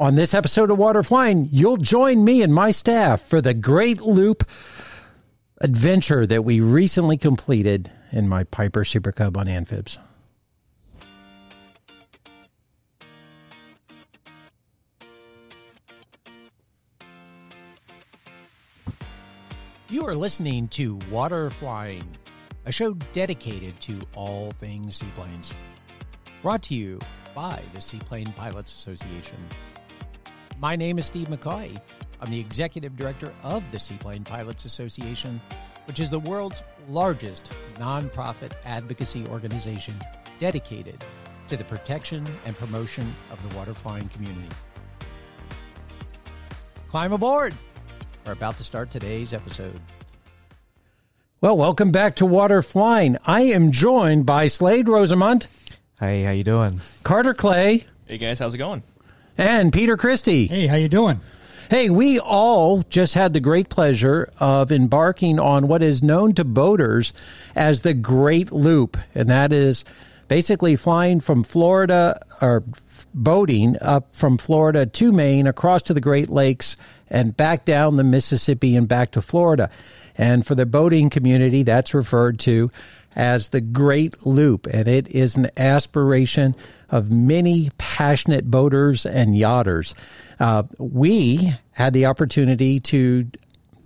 On this episode of Water Flying, you'll join me and my staff for the Great Loop adventure that we recently completed in my Piper Super Cub on Amphibs. You are listening to Water Flying, a show dedicated to all things seaplanes. Brought to you by the Seaplane Pilots Association. My name is Steve McCoy. I'm the executive director of the Seaplane Pilots Association, which is the world's largest nonprofit advocacy organization dedicated to the protection and promotion of the water flying community. Climb aboard! We're about to start today's episode. Well, welcome back to Water Flying. I am joined by Slade Rosamond, Hey, how you doing? Carter Clay, Hey guys, how's it going? And Peter Christie. Hey, how you doing? Hey, we all just had the great pleasure of embarking on what is known to boaters as the Great Loop, and that is basically flying from Florida or boating up from Florida to Maine across to the Great Lakes and back down the Mississippi and back to Florida. And for the boating community, that's referred to as the Great Loop, and it is an aspiration of many passionate boaters and yachters. Uh, we had the opportunity to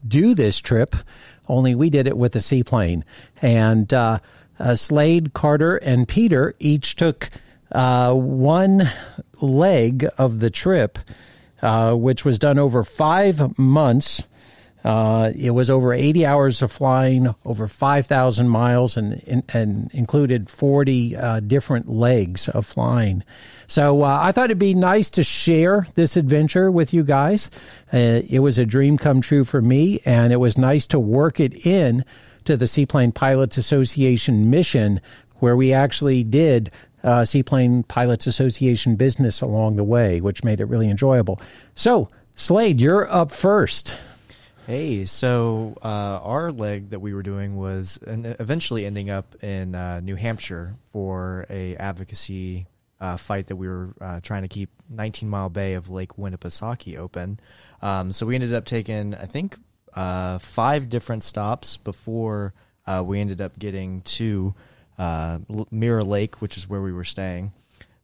do this trip, only we did it with a seaplane. And uh, uh, Slade, Carter, and Peter each took uh, one leg of the trip, uh, which was done over five months. Uh, it was over 80 hours of flying, over 5,000 miles, and, and, included 40 uh, different legs of flying. So uh, I thought it'd be nice to share this adventure with you guys. Uh, it was a dream come true for me, and it was nice to work it in to the Seaplane Pilots Association mission, where we actually did uh, Seaplane Pilots Association business along the way, which made it really enjoyable. So, Slade, you're up first. Hey, so uh, our leg that we were doing was and eventually ending up in uh, New Hampshire for a advocacy uh, fight that we were uh, trying to keep 19 Mile Bay of Lake Winnipesaukee open. Um, so we ended up taking, I think, uh, five different stops before uh, we ended up getting to Mirror Lake, which is where we were staying,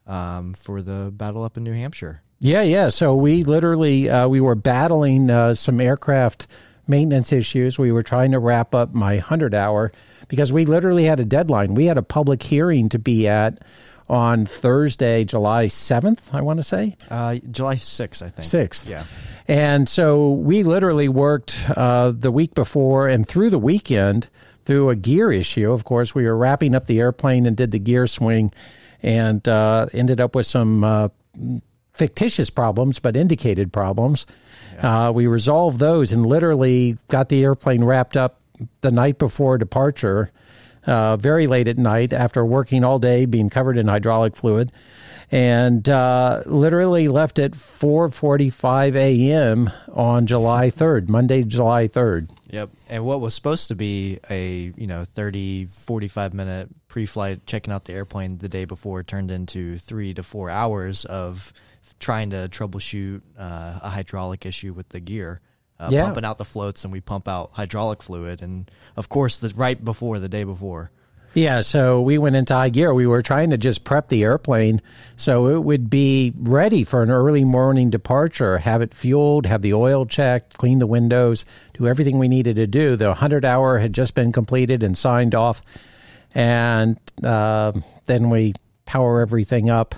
um, for the battle up in New Hampshire. Yeah, yeah. So we literally uh, we were battling uh, some aircraft maintenance issues. We were trying to wrap up my hundred hour because we literally had a deadline. We had a public hearing to be at on Thursday, July seventh. I want to say uh, July sixth, I think sixth. Yeah. And so we literally worked uh, the week before and through the weekend through a gear issue. Of course, we were wrapping up the airplane and did the gear swing, and uh, ended up with some uh, fictitious problems, but indicated problems. Yeah. Uh, we resolved those and literally got the airplane wrapped up the night before departure, uh, very late at night after working all day, being covered in hydraulic fluid, and uh, literally left at 4:45 a.m. on July 3rd, Monday, July 3rd. Yep. And what was supposed to be a, you know, 30, 45 minute pre flight checking out the airplane the day before turned into three to four hours of trying to troubleshoot uh, a hydraulic issue with the gear. Uh, Yeah. Pumping out the floats, and we pump out hydraulic fluid. And of course, the right before the day before. Yeah, so we went into high gear. We were trying to just prep the airplane so it would be ready for an early morning departure, have it fueled, have the oil checked, clean the windows, do everything we needed to do. The 100 hour had just been completed and signed off. And uh, then we power everything up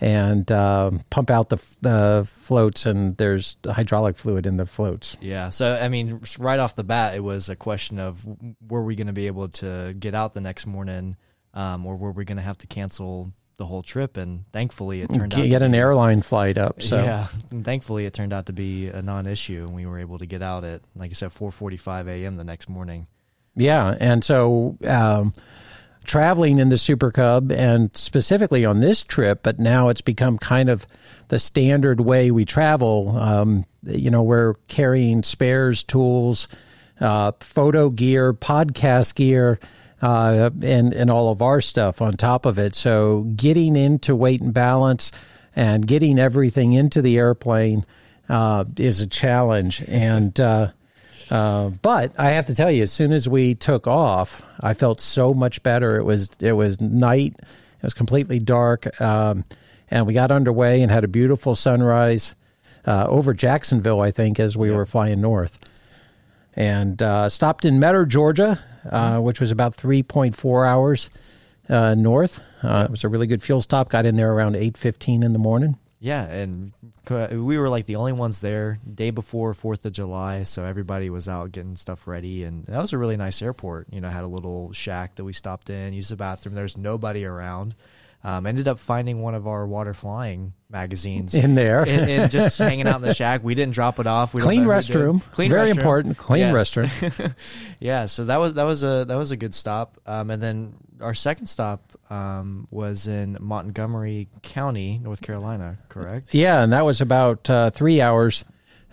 and uh, pump out the, the floats, and there's hydraulic fluid in the floats. Yeah. So, I mean, right off the bat, it was a question of were we going to be able to get out the next morning um, or were we going to have to cancel the whole trip? And thankfully, it turned out Get an be- airline flight up. So. Yeah, and thankfully it turned out to be a non-issue, and we were able to get out at, like I said, 4:45 a.m. the next morning. Yeah, and so um, traveling in the Super Cub, and specifically on this trip, but now it's become kind of the standard way we travel. Um, you know, we're carrying spares, tools, uh, photo gear, podcast gear. Uh, and and all of our stuff on top of it. So getting into weight and balance and getting everything into the airplane uh, is a challenge. And uh, but I have to tell you, as soon as we took off, I felt so much better. It was it was night. It was completely dark, um, and we got underway and had a beautiful sunrise uh, over Jacksonville. I think as we were flying north, and uh, stopped in Metter, Georgia, uh, which was about three point four hours uh, north. Uh, It was a really good fuel stop. Got in there around eight fifteen in the morning. Yeah, and we were like the only ones there day before Fourth of July, so everybody was out getting stuff ready, and that was a really nice airport. You know, had a little shack that we stopped in, used the bathroom. There's nobody around. Um, ended up finding one of our water flying magazines In there. and, and just hanging out in the shack. We didn't drop it off. We Clean know who did. restroom. Clean Very restroom. important. Clean Yes. restroom. yeah, so that was that was a that was a good stop. Um, and then our second stop um, was in Montgomery County, North Carolina. Correct. Yeah, and that was about uh, three hours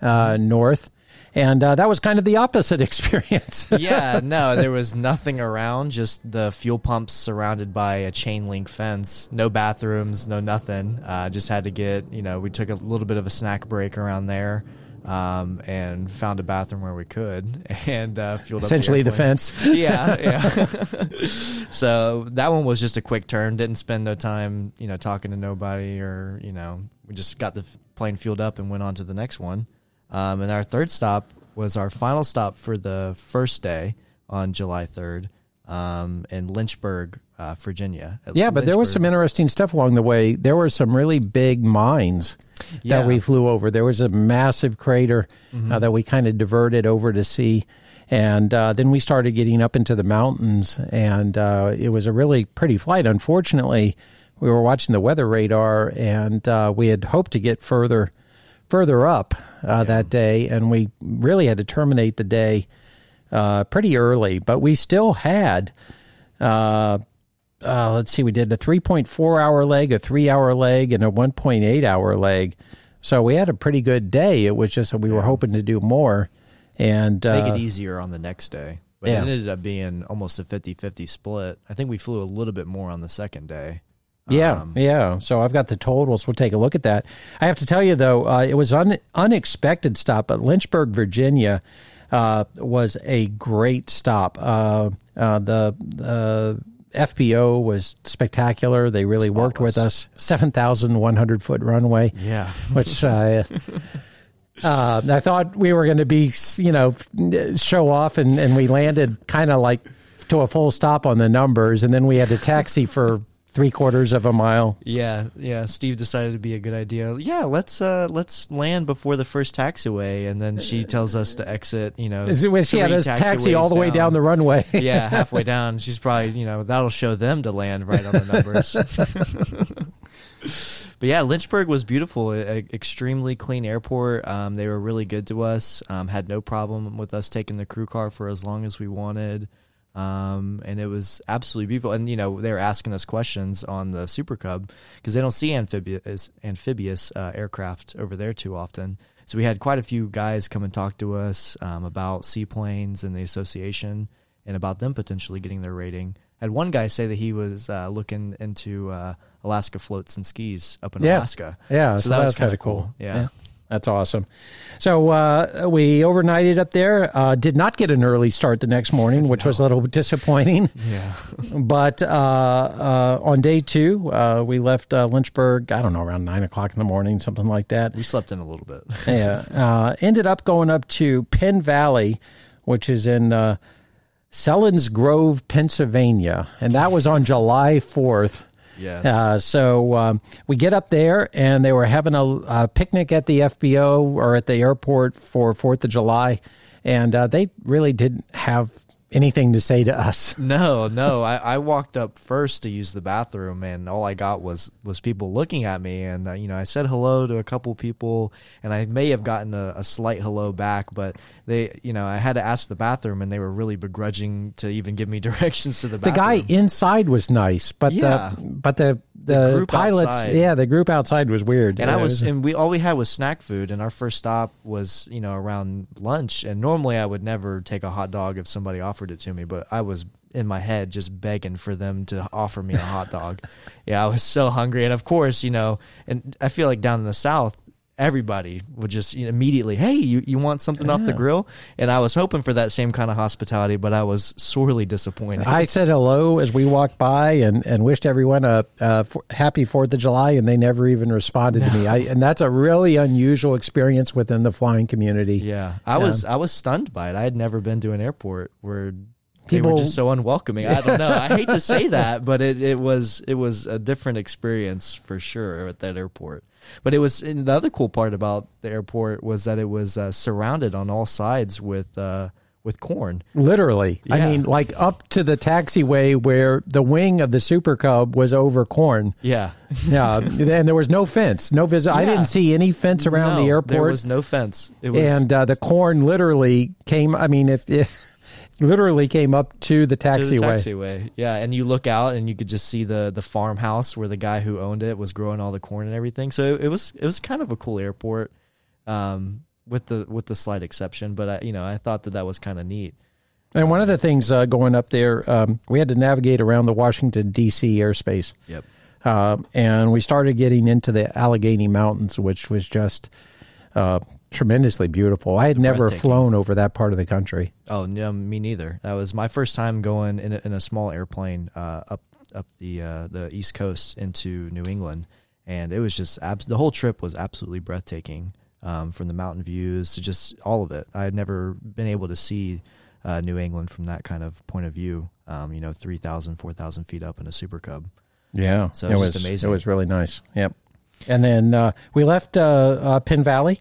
uh, north. And uh, that was kind of the opposite experience. yeah, no, there was nothing around, just the fuel pumps surrounded by a chain link fence. No bathrooms, no nothing. Uh, just had to get, you know, we took a little bit of a snack break around there um, and found a bathroom where we could and uh, fueled Essentially, up the, the, fence. yeah, yeah. so that one was just a quick turn. Didn't spend no time, you know, talking to nobody or, you know, we just got the plane fueled up and went on to the next one. Um, and our third stop was our final stop for the first day on July 3rd um, in Lynchburg, uh, Virginia. Yeah, but there was some interesting stuff along the way. There were some really big mines Yeah. that we flew over. There was a massive crater uh, that we kind of diverted over to see. And uh, then we started getting up into the mountains, and uh, it was a really pretty flight. Unfortunately, we were watching the weather radar, and uh, we had hoped to get further further up uh, that day, and we really had to terminate the day uh, pretty early. But we still had uh, uh, let's see, we did a 3.4 hour leg, a three hour leg, and a 1.8 hour leg. So we had a pretty good day. It was just that we were hoping to do more. And Make uh, it easier on the next day. But yeah. it ended up being almost a 50 50 split. I think we flew a little bit more on the second day. yeah, Um, yeah. So I've got the totals. We'll take a look at that. I have to tell you though, uh, it was un- unexpected stop, but Lynchburg, Virginia, uh, was a great stop. Uh, uh, the the FBO was spectacular. They really worked with us. Seven thousand one hundred foot runway. Yeah. which uh, uh, I thought we were going to be, you know, show off, and, and we landed kind of like to a full stop on the numbers, and then we had to taxi for three quarters of a mile. Yeah, yeah. Steve decided to be a good idea. Yeah, let's uh let's land before the first taxiway, and then she tells us to exit. You know, She had us taxi all the way down the runway. yeah, halfway down. She's probably you know that'll show them to land right on the numbers. but yeah, Lynchburg was beautiful. A- extremely clean airport. Um, they were really good to us. Um, had no problem with us taking the crew car for as long as we wanted. Um, and it was absolutely beautiful. And you know, they were asking us questions on the Super Cub because they don't see amphibious amphibious uh, aircraft over there too often. So we had quite a few guys come and talk to us um, about seaplanes and the association, and about them potentially getting their rating. Had one guy say that he was uh, looking into uh, Alaska floats and skis up in Yeah. Alaska. Yeah, so, so that that's was kind kinda of cool. cool. Yeah. Yeah. That's awesome. So uh, we overnighted up there. Uh, did not get an early start the next morning, which was a little disappointing. yeah, But uh, uh, on day two, uh, we left uh, Lynchburg. I don't know around nine o'clock in the morning, something like that. we slept in a little bit. yeah. Uh, ended up going up to Penn Valley, which is in uh, Selinsgrove, Pennsylvania, and that was on July fourth. Yes. Uh, so um, we get up there, and they were having a, a picnic at the FBO or at the airport for Fourth of July, and uh, they really didn't have anything to say to us. No, no. I, I walked up first to use the bathroom, and all I got was was people looking at me. And uh, you know, I said hello to a couple people, and I may have gotten a, a slight hello back, but they, you know, I had to ask the bathroom, and they were really begrudging to even give me directions to the Bathroom. The guy inside was nice, but Yeah. the but the the, group pilots, outside. yeah, the group outside was weird. and I Uh, was, and we all we had was snack food, and our first stop was, you know, around lunch. And normally I would never take a hot dog if somebody offered it to me, but I was in my head just begging for them to offer me a hot dog. yeah, I was so hungry, and of course, you know, and I feel like down in the south, everybody would just you know, immediately, hey, you, you want something off the grill? And I was hoping for that same kind of hospitality, but I was sorely disappointed. I said hello as we walked by and, and wished everyone a, a f- happy Fourth of July, and they never even responded to me. I, and that's a really unusual experience within the flying community. yeah, I was I was stunned by it. I had never been to an airport where they People- were just so unwelcoming. I don't know. I hate to say that, but it, it was it was a different experience for sure at that airport. But it was and the other cool part about the airport was that it was uh, surrounded on all sides with uh, with corn. Literally. I mean, like up to the taxiway where the wing of the Super Cub was over corn. Yeah, Yeah. and there was no fence, no visit. I didn't see any fence around No, the airport. There was no fence. It was and uh, the corn literally came, I mean, if it literally came up to the to the taxiway. taxiway. Yeah, and you look out and you could just see the the farmhouse where the guy who owned it was growing all the corn and everything. So it was it was kind of a cool airport, um, with the with the slight exception. But I, you know, I thought that that was kind of neat. And one of the things uh, going up there, um, we had to navigate around the Washington, D.C. airspace. Yep. Um, and we started getting into the Allegheny Mountains, which was just uh, tremendously beautiful. I had never flown over that part of the country. Oh no, me neither. That was my first time going in a, in a small airplane uh, up up the uh, the East Coast into New England, and it was just abs- the whole trip was absolutely breathtaking. Um, from the mountain views to just all of it, I had never been able to see uh, New England from that kind of point of view. Um, you know, 3,000, 4,000 feet up in a Super Cub. Yeah, So it was just amazing. It was really nice. Yep. And then uh, we left uh, uh, Penn Valley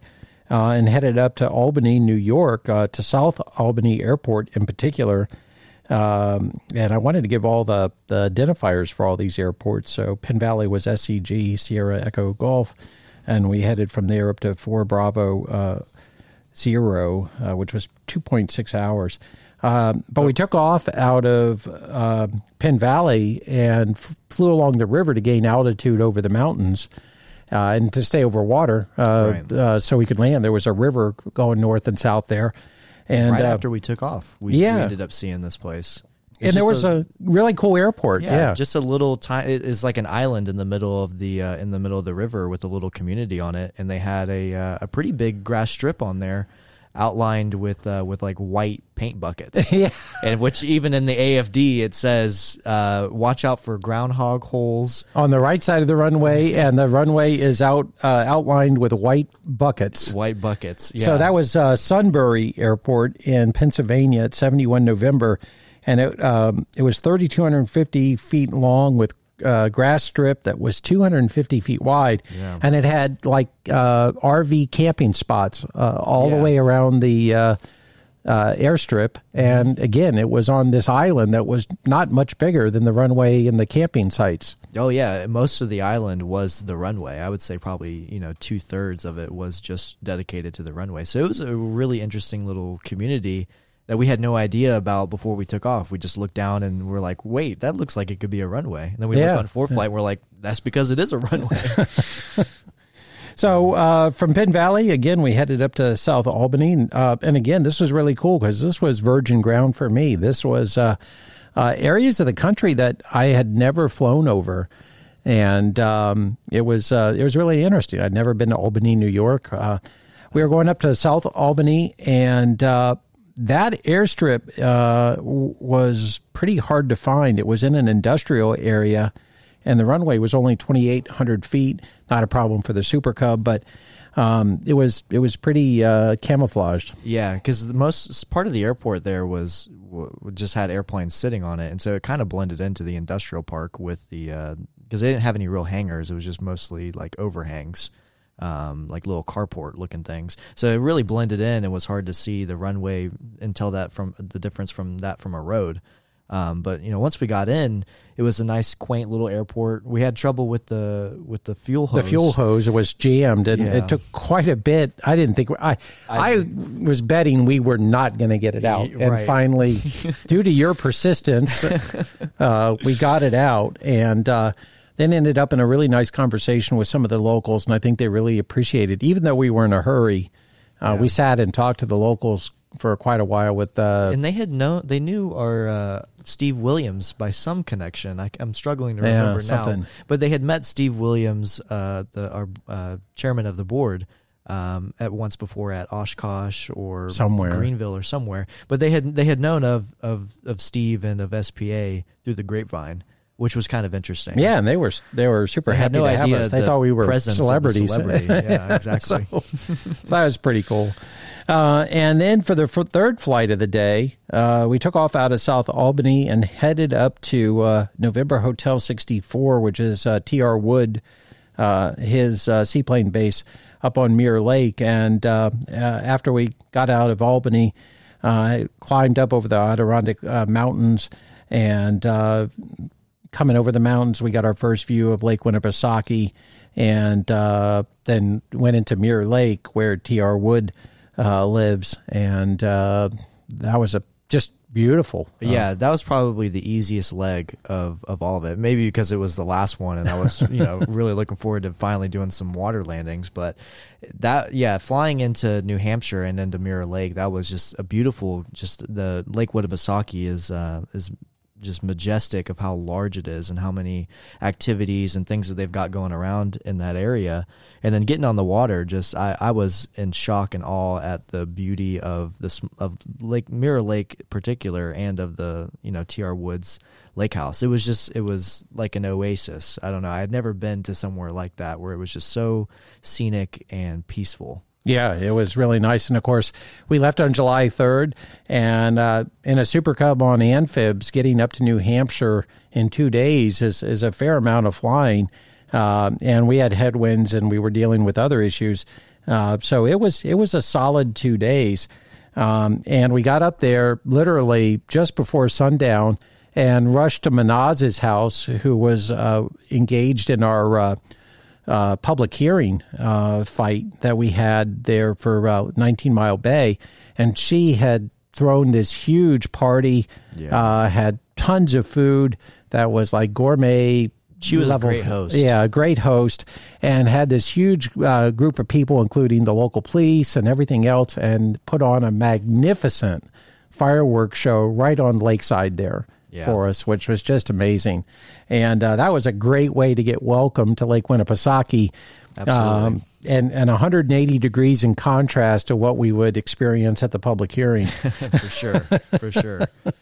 uh, and headed up to Albany, New York, uh, to South Albany Airport in particular. Um, and I wanted to give all the, the identifiers for all these airports. So Penn Valley was SEG Sierra Echo Golf, and we headed from there up to Four Bravo uh, Zero, uh, which was 2.6 hours. Um, but we took off out of um Penn Valley and f- flew along the river to gain altitude over the mountains uh, and to stay over water uh, Right. uh, so we could land. There was a river going north and south there. And, right uh, after we took off, we, yeah. we ended up seeing this place. It's and there was a, really cool airport. yeah, Yeah. just a little time. It is like an island in the middle of the uh, in the middle of the river with a little community on it, and they had a uh, a pretty big grass strip on there, outlined with uh, with like white paint buckets. yeah. and which even in the AFD it says, uh, "Watch out for groundhog holes." On the right side of the runway, and the runway is out uh, outlined with white buckets. White buckets. Yeah. So that was uh, Sunbury Airport in Pennsylvania at 71 November, and it um, it was 3,250 feet long with uh, grass strip that was 250 feet wide, Yeah. and it had like uh, RV camping spots uh, all the way around the. Uh, uh, airstrip, and again, it was on this island that was not much bigger than the runway and the camping sites. Oh yeah, most of the island was the runway. I would say probably you know two thirds of it was just dedicated to the runway. So it was a really interesting little community that we had no idea about before we took off. We just looked down and we're like, wait, that looks like it could be a runway. And then we Yeah. look on ForeFlight, and we're like, that's because it is a runway. So uh, from Penn Valley, again, we headed up to South Albany, uh, and again, this was really cool because this was virgin ground for me. This was uh, uh, areas of the country that I had never flown over, and um, it was uh, it was really interesting. I'd never been to Albany, New York. Uh, we were going up to South Albany, and uh, that airstrip uh, was pretty hard to find. It was in an industrial area and the runway was only 2,800 feet. Not a problem for the Super Cub, but um, it was it was pretty uh, camouflaged. yeah, because the most part of the airport there was just had airplanes sitting on it, and so it kind of blended into the industrial park with the because they didn't have any real hangars. It was just mostly like overhangs. Um, like little carport looking things. So it really blended in. It was hard to see the runway and tell that from the difference from that from a road. Um, but you know, once we got in, it was a nice, quaint little airport. We had trouble with the with the fuel hose. The fuel hose was jammed, and Yeah. it took quite a bit. I didn't think I I, was betting we were not going to get it out, and right. finally, due to your persistence, uh, we got it out, and uh, then ended up in a really nice conversation with some of the locals, and I think they really appreciated. Even though we were in a hurry, uh, we sat and talked to the locals for quite a while with uh, and they had known they knew our uh, Steve Williams by some connection. I, am struggling to Yeah, remember something. now, but they had met Steve Williams, uh, the our uh, chairman of the board, um, at once before at Oshkosh or Somewhere. Greenville or somewhere. But they had they had known of of of Steve and of SPA through the grapevine, which was kind of interesting. yeah, and they were they were super They had happy no to have us. They the thought we were celebrities. celebrity. Yeah, exactly. so, so that was pretty cool. Uh, and then for the for third flight of the day, uh, we took off out of South Albany and headed up to uh, November Hotel 64, which is uh, T.R. Wood, uh, his uh, seaplane base up on Mirror Lake. And uh, uh, after we got out of Albany, uh, I climbed up over the Adirondack uh, Mountains and uh, coming over the mountains, we got our first view of Lake Winnipesaukee, and uh, then went into Mirror Lake where T.R. Wood uh, lives, and uh, that was a just beautiful. Uh, Yeah, that was probably the easiest leg of, of all of it. Maybe because it was the last one, and I was you know really looking forward to finally doing some water landings. But that yeah, flying into New Hampshire and into Mirror Lake, that was just a beautiful. Just the Lake Winnipesaukee is uh, is just majestic of how large it is and how many activities and things that they've got going around in that area. And then getting on the water, just I, I was in shock and awe at the beauty of this of Lake Mirror Lake in particular and of the you know TR Woods Lake House. It was just it was like an oasis. I don't know. I had never been to somewhere like that where it was just so scenic and peaceful. Yeah, it was really nice. And of course, we left on July 3rd and uh, in a Super Cub on amphibs, getting up to New Hampshire in two days is, is a fair amount of flying. Uh, and we had headwinds and we were dealing with other issues. Uh, so it was it was a solid two days. Um, and we got up there literally just before sundown and rushed to Manaz's house, who was uh, engaged in our uh, public hearing uh, fight that we had there for uh, 19 Mile Bay, and she had thrown this huge party, Yeah. uh, had tons of food that was like gourmet. She was a great host. Yeah, a great host, and had this huge uh, group of people, including the local police and everything else, and put on a magnificent fireworks show right on Lakeside there Yeah. for us, which was just amazing. And uh, that was a great way to get welcome to Lake Winnipesaukee. Absolutely. and, and 180 degrees in contrast to what we would experience at the public hearing. for sure, for sure.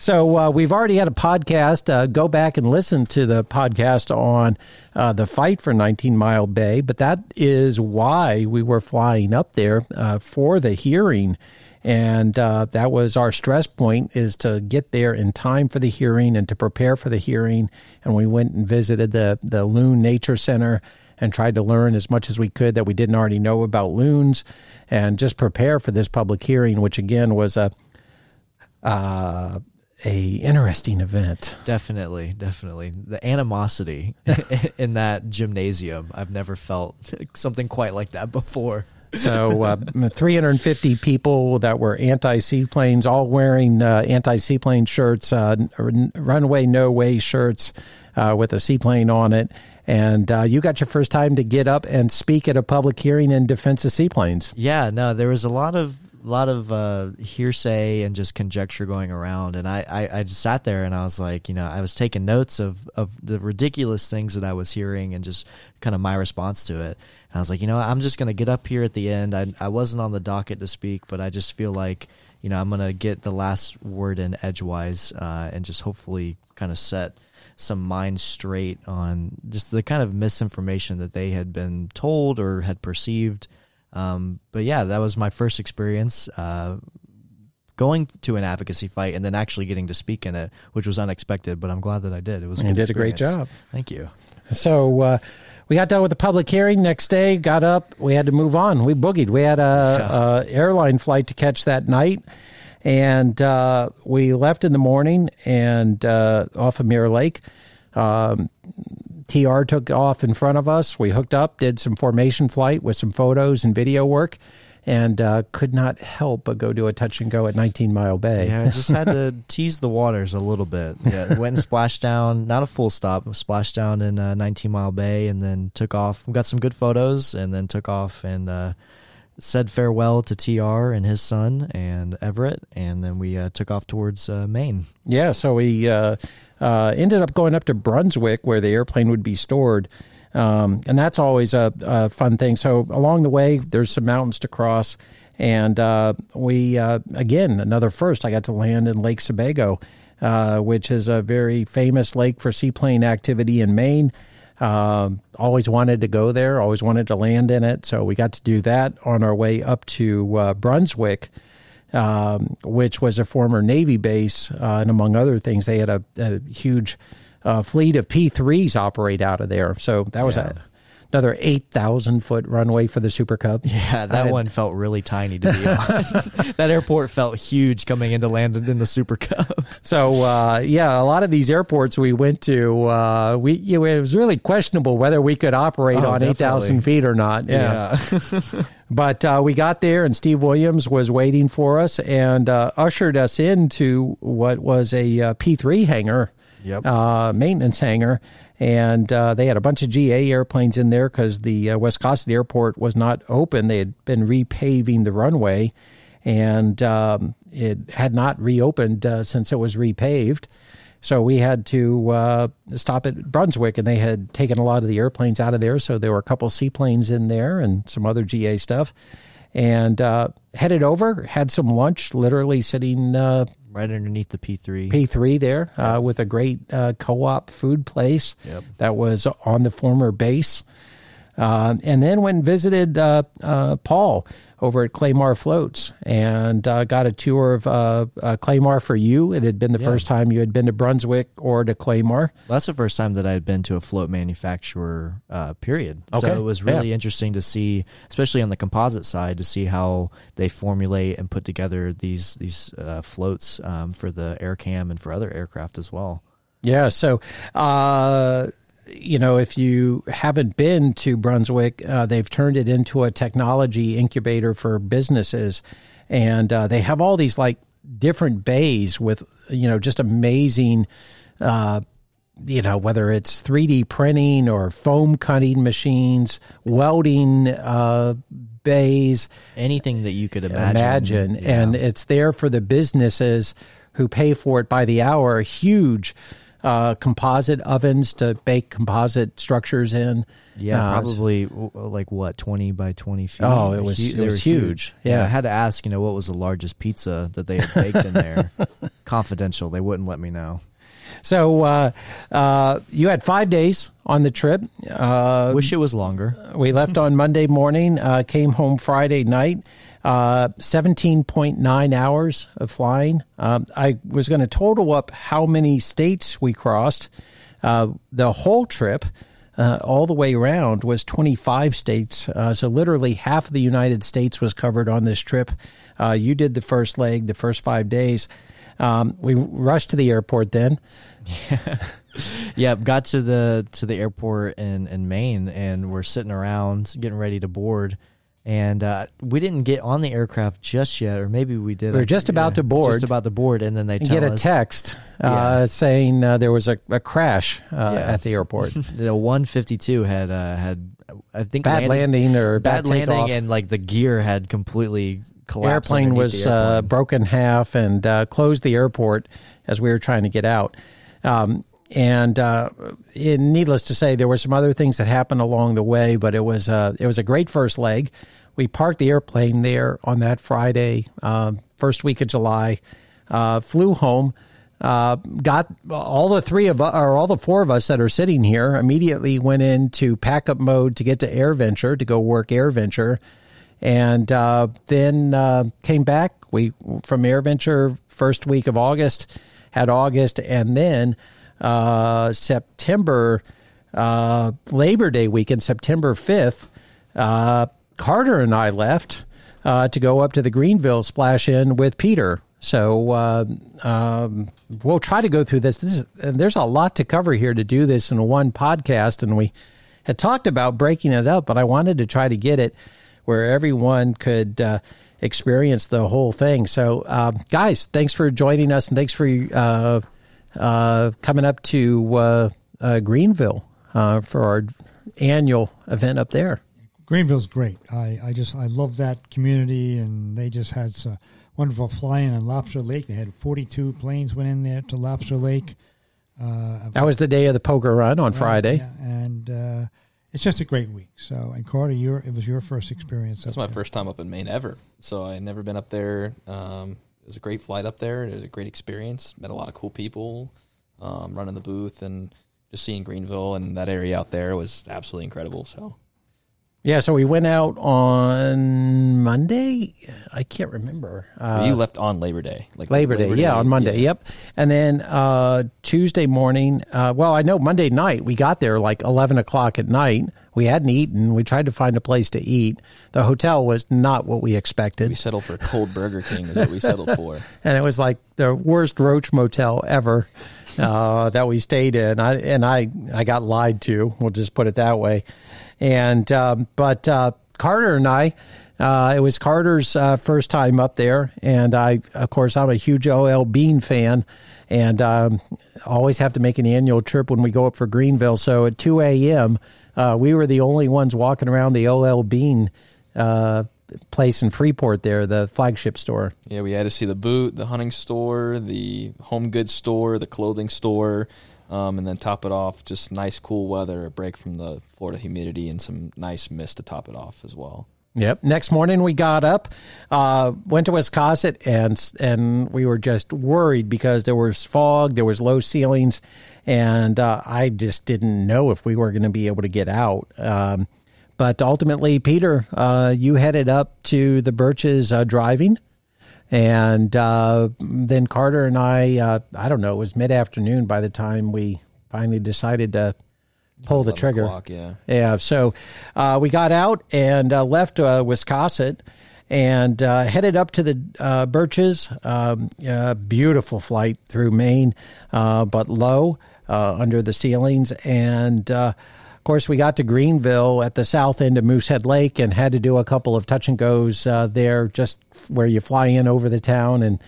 So uh, we've already had a podcast. Uh, go back and listen to the podcast on uh, the fight for 19 Mile Bay. But that is why we were flying up there uh, for the hearing, and uh, that was our stress point: is to get there in time for the hearing and to prepare for the hearing. And we went and visited the the Loon Nature Center and tried to learn as much as we could that we didn't already know about loons, and just prepare for this public hearing, which again was a uh, a interesting event. Definitely, definitely. The animosity in that gymnasium, I've never felt something quite like that before. So, uh, 350 people that were anti seaplanes, all wearing uh, anti seaplane shirts, uh, runaway no way shirts uh, with a seaplane on it. And uh, you got your first time to get up and speak at a public hearing in defense of seaplanes. Yeah, no, there was a lot of lot of uh, hearsay and just conjecture going around, and I, I, I just sat there and I was like, you know, I was taking notes of of the ridiculous things that I was hearing and just kind of my response to it. And I was like, you know, I'm just gonna get up here at the end. I I wasn't on the docket to speak, but I just feel like you know I'm gonna get the last word in edgewise uh, and just hopefully kind of set some minds straight on just the kind of misinformation that they had been told or had perceived. Um, but yeah, that was my first experience uh, going to an advocacy fight and then actually getting to speak in it, which was unexpected. But I'm glad that I did. It was a You did a great job. Thank you. So, uh, we got done with the public hearing. Next day, got up. We had to move on. We boogied. We had a, a airline flight to catch that night, and uh, we left in the morning and uh, off of Mirror Lake. Um, TR took off in front of us. We hooked up, did some formation flight with some photos and video work, and uh, could not help but go do a touch and go at 19 Mile Bay. Yeah, I just had to tease the waters a little bit. Yeah, went and splashed down, not a full stop, splashed down in uh, 19 Mile Bay, and then took off. We got some good photos, and then took off and uh, said farewell to TR and his son and Everett, and then we uh, took off towards uh, Maine. Yeah, so we uh, uh, ended up going up to Brunswick where the airplane would be stored. Um, and that's always a, a, fun thing. So along the way, there's some mountains to cross. And uh, we, uh, again, another first, I got to land in Lake Sebago, which is a very famous lake for seaplane activity in Maine. Uh, always wanted to go there, always wanted to land in it. So we got to do that on our way up to uh, Brunswick, um, which was a former Navy base. Uh, and among other things, they had a, a huge uh, fleet of P 3s operate out of there. So that was yeah. a another 8,000 foot runway for the Super Cub. Yeah, that had, one felt really tiny to be on. that airport felt huge coming into landed in the Super Cub. So, uh, yeah, a lot of these airports we went to, uh, we you know, it was really questionable whether we could operate oh, on 8,000 feet or not. Yeah. yeah. but uh, we got there, and Steve Williams was waiting for us and uh, ushered us into what was a uh, P 3 hangar. Yep. Uh, maintenance hangar, and uh, they had a bunch of GA airplanes in there because the uh, Wiscasset Airport was not open. They had been repaving the runway, and um, it had not reopened uh, since it was repaved. So we had to uh, stop at Brunswick, and they had taken a lot of the airplanes out of there. So there were a couple seaplanes in there and some other GA stuff. And uh, headed over, had some lunch, literally sitting uh, right underneath the P3. P3 there uh, with a great uh, co op food place yep. that was on the former base. Uh, and then went and visited uh, uh, Paul over at Clamar Floats and uh, got a tour of uh, uh, Clamar for you. It had been the yeah. first time you had been to Brunswick or to Clamar. Well, that's the first time that I had been to a float manufacturer, period. Okay. So it was really yeah. interesting to see, especially on the composite side, to see how they formulate and put together these these floats um, for the AirCam and for other aircraft as well. Yeah, so you know, if you haven't been to Brunswick, uh, they've turned it into a technology incubator for businesses, and uh, they have all these like different bays with you know just amazing. Uh, you know whether it's 3D printing or foam cutting machines, welding uh, bays, anything that you could imagine. Imagine, yeah. and it's there for the businesses who pay for it by the hour. Huge uh, composite ovens to bake composite structures in. Yeah, uh, probably like what twenty by twenty feet. Oh, it was it was huge. huge. Yeah. yeah. I had to ask, you know, what was the largest pizza that they had baked in there? Confidential. They wouldn't let me know. So uh, uh, you had five days on the trip. Uh, Wish it was longer. We left on Monday morning, uh, came home Friday night. Uh, 17.9 hours of flying. Um, I was going to total up how many states we crossed. Uh, the whole trip, uh, all the way around, was 25 states. Uh, so literally half of the United States was covered on this trip. Uh, you did the first leg, the first five days. Um, we rushed to the airport then. Yeah. yeah, got to the to the airport in in Maine, and we're sitting around getting ready to board and uh, we didn't get on the aircraft just yet, or maybe we did. We are just about to board, just about to board, and then they get a us, text uh, yeah. saying uh, there was a, a crash uh, yeah. at the airport. the 152 had uh, had I think bad landing, landing or bad, bad landing, and like the gear had completely collapsed. The airplane was uh, airplane. broken half and closed the airport as we were trying to get out. Um, and uh, needless to say, there were some other things that happened along the way, but it was uh, it was a great first leg. We parked the airplane there on that Friday, uh, first week of July. Uh, flew home. Uh, got all the three of or all the four of us that are sitting here, immediately went into pack up mode to get to AirVenture to go work AirVenture, and uh, then came back. We from AirVenture first week of August had August, and then uh, September, uh, Labor Day weekend, September 5th, uh, Carter and I left uh, to go up to the Greenville splash in with Peter. So uh, um, we'll try to go through this. this is, there's a lot to cover here to do this in one podcast, and we had talked about breaking it up, but I wanted to try to get it where everyone could experience the whole thing. So, uh, guys, thanks for joining us, and thanks for coming up to uh, uh, Greenville uh, for our annual event up there. Greenville's great. I, I just I love that community, and they just had some wonderful flying on Lobster Lake. They had 42 planes went in there to Lobster Lake. Uh, that was the day of the poker run on Friday, yeah, and uh, it's just a great week. So, and Carter, your it was your first experience. That's my there. first time up in Maine ever. So I had never been up there. Um, it was a great flight up there. It was a great experience. Met a lot of cool people. Um, running the booth and just seeing Greenville and that area out there was absolutely incredible. So yeah, so we went out on Monday. I can't remember. Uh, you left on Labor Day, like Labor, Labor Day, Day, yeah, on Monday. Yeah. Yep, and then uh, Tuesday morning. Uh, well, I know Monday night we got there like eleven o'clock at night. We hadn't eaten. We tried to find a place to eat. The hotel was not what we expected. We settled for a cold Burger King. Is what we settled for, and it was like the worst roach motel ever uh, that we stayed in. I, and I, I got lied to. We'll just put it that way. And um, but uh, Carter and I, uh, it was Carter's uh, first time up there, and I, of course, I'm a huge L.L.Bean fan, and um, always have to make an annual trip when we go up for Greenville. So at 2 a.m., uh, we were the only ones walking around the L.L.Bean uh, place in Freeport there, the flagship store. Yeah, we had to see the boot, the hunting store, the home goods store, the clothing store, um, and then top it off, just nice cool weather, a break from the Florida humidity, and some nice mist to top it off as well. Yep. Next morning we got up, uh, went to Wiscasset, and and we were just worried because there was fog, there was low ceilings, and uh, I just didn't know if we were going to be able to get out. Um, but ultimately, Peter, uh, you headed up to the Birches uh, driving. And uh, then Carter and I, uh, I don't know, it was mid afternoon by the time we finally decided to pull the trigger. O'clock, yeah. Yeah. So uh, we got out and uh, left uh, Wiscasset and uh, headed up to the uh, Birches. Um, beautiful flight through Maine, uh, but low under the ceilings. And of course, we got to Greenville at the south end of Moosehead Lake and had to do a couple of touch and goes uh, there, just where you fly in over the town and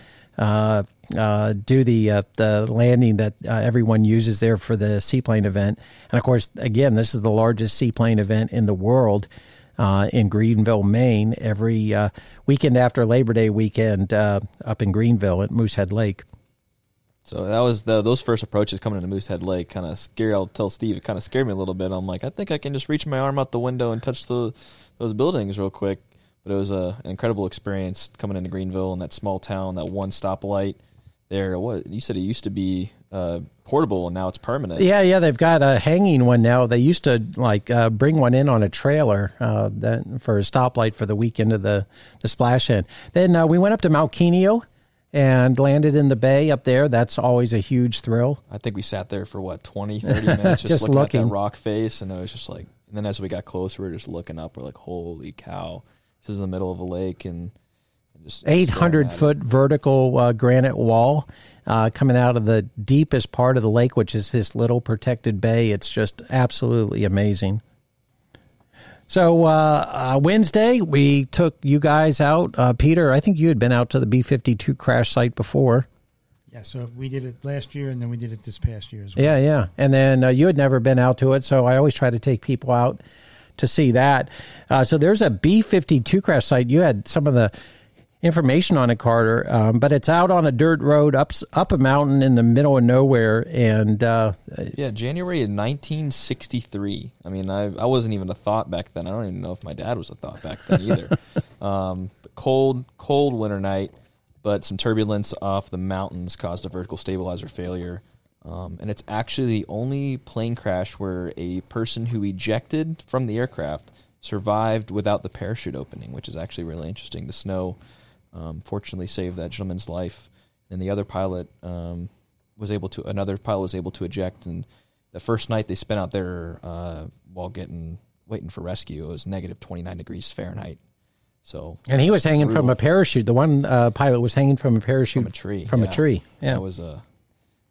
uh, uh, do the uh, the landing that uh, everyone uses there for the seaplane event. And of course, again, this is the largest seaplane event in the world. Uh, in Greenville, Maine, every weekend after Labor Day weekend up in Greenville at Moosehead Lake. So that was the, those first approaches coming into Moosehead Lake kind of scary. I'll tell Steve it kind of scared me a little bit. I'm like, I think I can just reach my arm out the window and touch the those buildings real quick. But it was a, an incredible experience coming into Greenville and that small town, that one stoplight there. What you said it used to be uh, portable and now it's permanent. Yeah, yeah, they've got a hanging one now. They used to like uh, bring one in on a trailer uh, that for a stoplight for the weekend of the the splash in. Then uh, we went up to Mount Kineo and landed in the bay up there. That's always a huge thrill. I think we sat there for what 20, 30 minutes just, just looking, looking, at that rock face, and it was just like. And then as we got closer, we are just looking up. We're like, "Holy cow! This is in the middle of a lake, and just eight hundred foot it. vertical uh, granite wall uh, coming out of the deepest part of the lake, which is this little protected bay. It's just absolutely amazing." So uh, uh, Wednesday, we took you guys out. Uh, Peter, I think you had been out to the B 52 crash site before. Yeah, so we did it last year and then we did it this past year as well. Yeah, yeah. And then uh, you had never been out to it, so I always try to take people out to see that. Uh, so there's a B 52 crash site. You had some of the information on it, Carter. Um, but it's out on a dirt road up up a mountain in the middle of nowhere, and uh, yeah, January of 1963. I mean, I I wasn't even a thought back then. I don't even know if my dad was a thought back then either. um, cold, cold winter night, but some turbulence off the mountains caused a vertical stabilizer failure. Um, and it's actually the only plane crash where a person who ejected from the aircraft survived without the parachute opening, which is actually really interesting. The snow um, fortunately saved that gentleman's life, and the other pilot um, was able to another pilot was able to eject. And the first night they spent out there uh, while getting waiting for rescue, it was negative twenty nine degrees Fahrenheit. So and he was hanging brutal. from a parachute. The one uh, pilot was hanging from a parachute from a tree. From yeah. a tree. Yeah, it was a. Uh,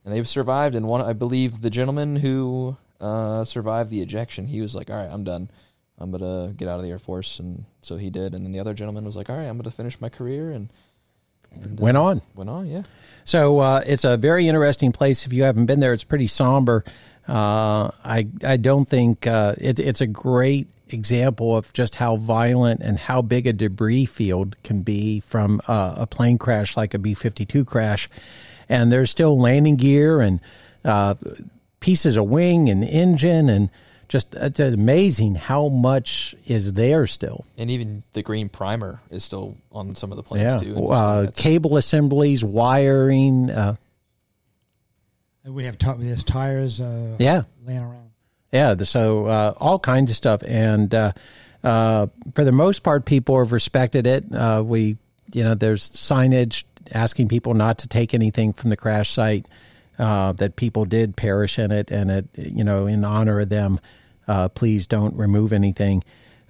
and they've survived. And one, I believe, the gentleman who uh, survived the ejection, he was like, "All right, I'm done." I'm gonna get out of the Air Force, and so he did. And then the other gentleman was like, "All right, I'm gonna finish my career," and, and went uh, on. Went on, yeah. So uh, it's a very interesting place. If you haven't been there, it's pretty somber. Uh, I I don't think uh, it, it's a great example of just how violent and how big a debris field can be from uh, a plane crash like a B 52 crash. And there's still landing gear and uh, pieces of wing and engine and just it's amazing how much is there still. And even the green primer is still on some of the planes Yeah, too. Uh, cable assemblies, wiring. Uh, we have ti there's tires. Uh, yeah, laying around. Yeah, the- so uh, all kinds of stuff, and uh, uh, for the most part, people have respected it. Uh, we, you know, there's signage asking people not to take anything from the crash site. Uh, that people did perish in it, and it, you know, in honor of them, uh, please don't remove anything.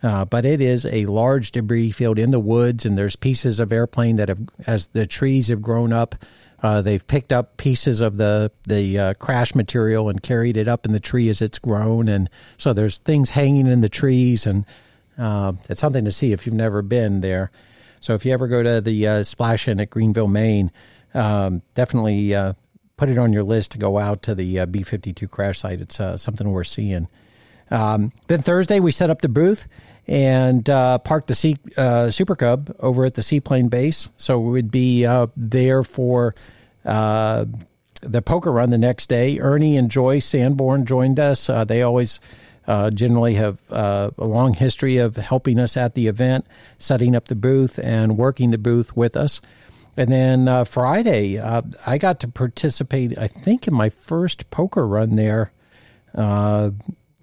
Uh, but it is a large debris field in the woods, and there's pieces of airplane that have, as the trees have grown up, uh, they've picked up pieces of the the uh, crash material and carried it up in the tree as it's grown, and so there's things hanging in the trees, and uh, it's something to see if you've never been there. So if you ever go to the uh, splash in at Greenville, Maine, um, definitely uh, put it on your list to go out to the uh, B fifty two crash site. It's something worth seeing. Um, then Thursday we set up the booth and uh, parked the sea, uh, Super Cub over at the seaplane base. So we would be uh, there for uh, the poker run the next day. Ernie and Joyce Sanborn joined us. Uh, they always uh, generally have a long history of helping us at the event, setting up the booth and working the booth with us. And then Friday, I got to participate, I think, in my first poker run there.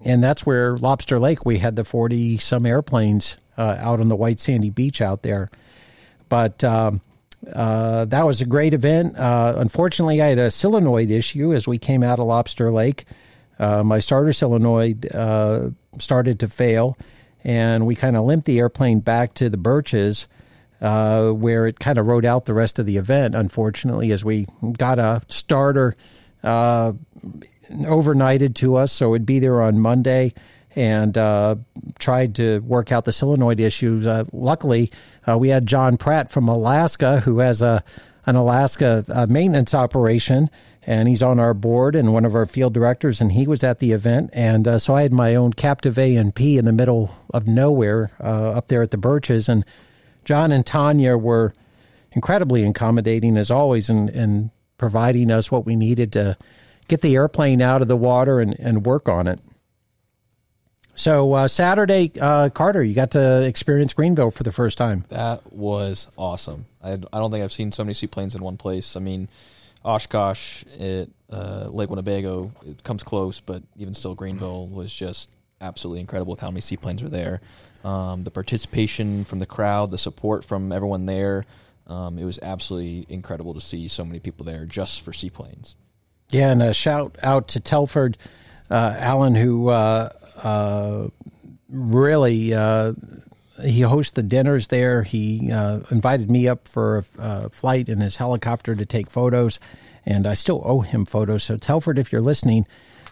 And that's where Lobster Lake, we had the 40 some airplanes uh, out on the white sandy beach out there. But um, uh, that was a great event. Uh, unfortunately, I had a solenoid issue as we came out of Lobster Lake. Uh, my starter solenoid uh, started to fail, and we kind of limped the airplane back to the Birches. Uh, where it kind of rode out the rest of the event, unfortunately, as we got a starter overnighted to us, so it'd be there on Monday, and uh, tried to work out the solenoid issues. Uh, luckily, uh, we had John Pratt from Alaska, who has a an Alaska uh, maintenance operation, and he's on our board and one of our field directors, and he was at the event, and uh, so I had my own captive A and P in the middle of nowhere up there at the Birches, and John and Tanya were incredibly accommodating as always, and and providing us what we needed to get the airplane out of the water and, and work on it. So uh, Saturday, uh, Carter, you got to experience Greenville for the first time. That was awesome. I, I don't think I've seen so many seaplanes in one place. I mean, Oshkosh at uh, Lake Winnebago it comes close, but even still, Greenville was just absolutely incredible with how many seaplanes were there. Um, the participation from the crowd, the support from everyone there. Um, it was absolutely incredible to see so many people there just for seaplanes. Yeah, and a shout out to Telford uh, Allen, who uh, uh, really uh, he hosts the dinners there. He uh, invited me up for a, a flight in his helicopter to take photos, and I still owe him photos. So Telford, if you're listening,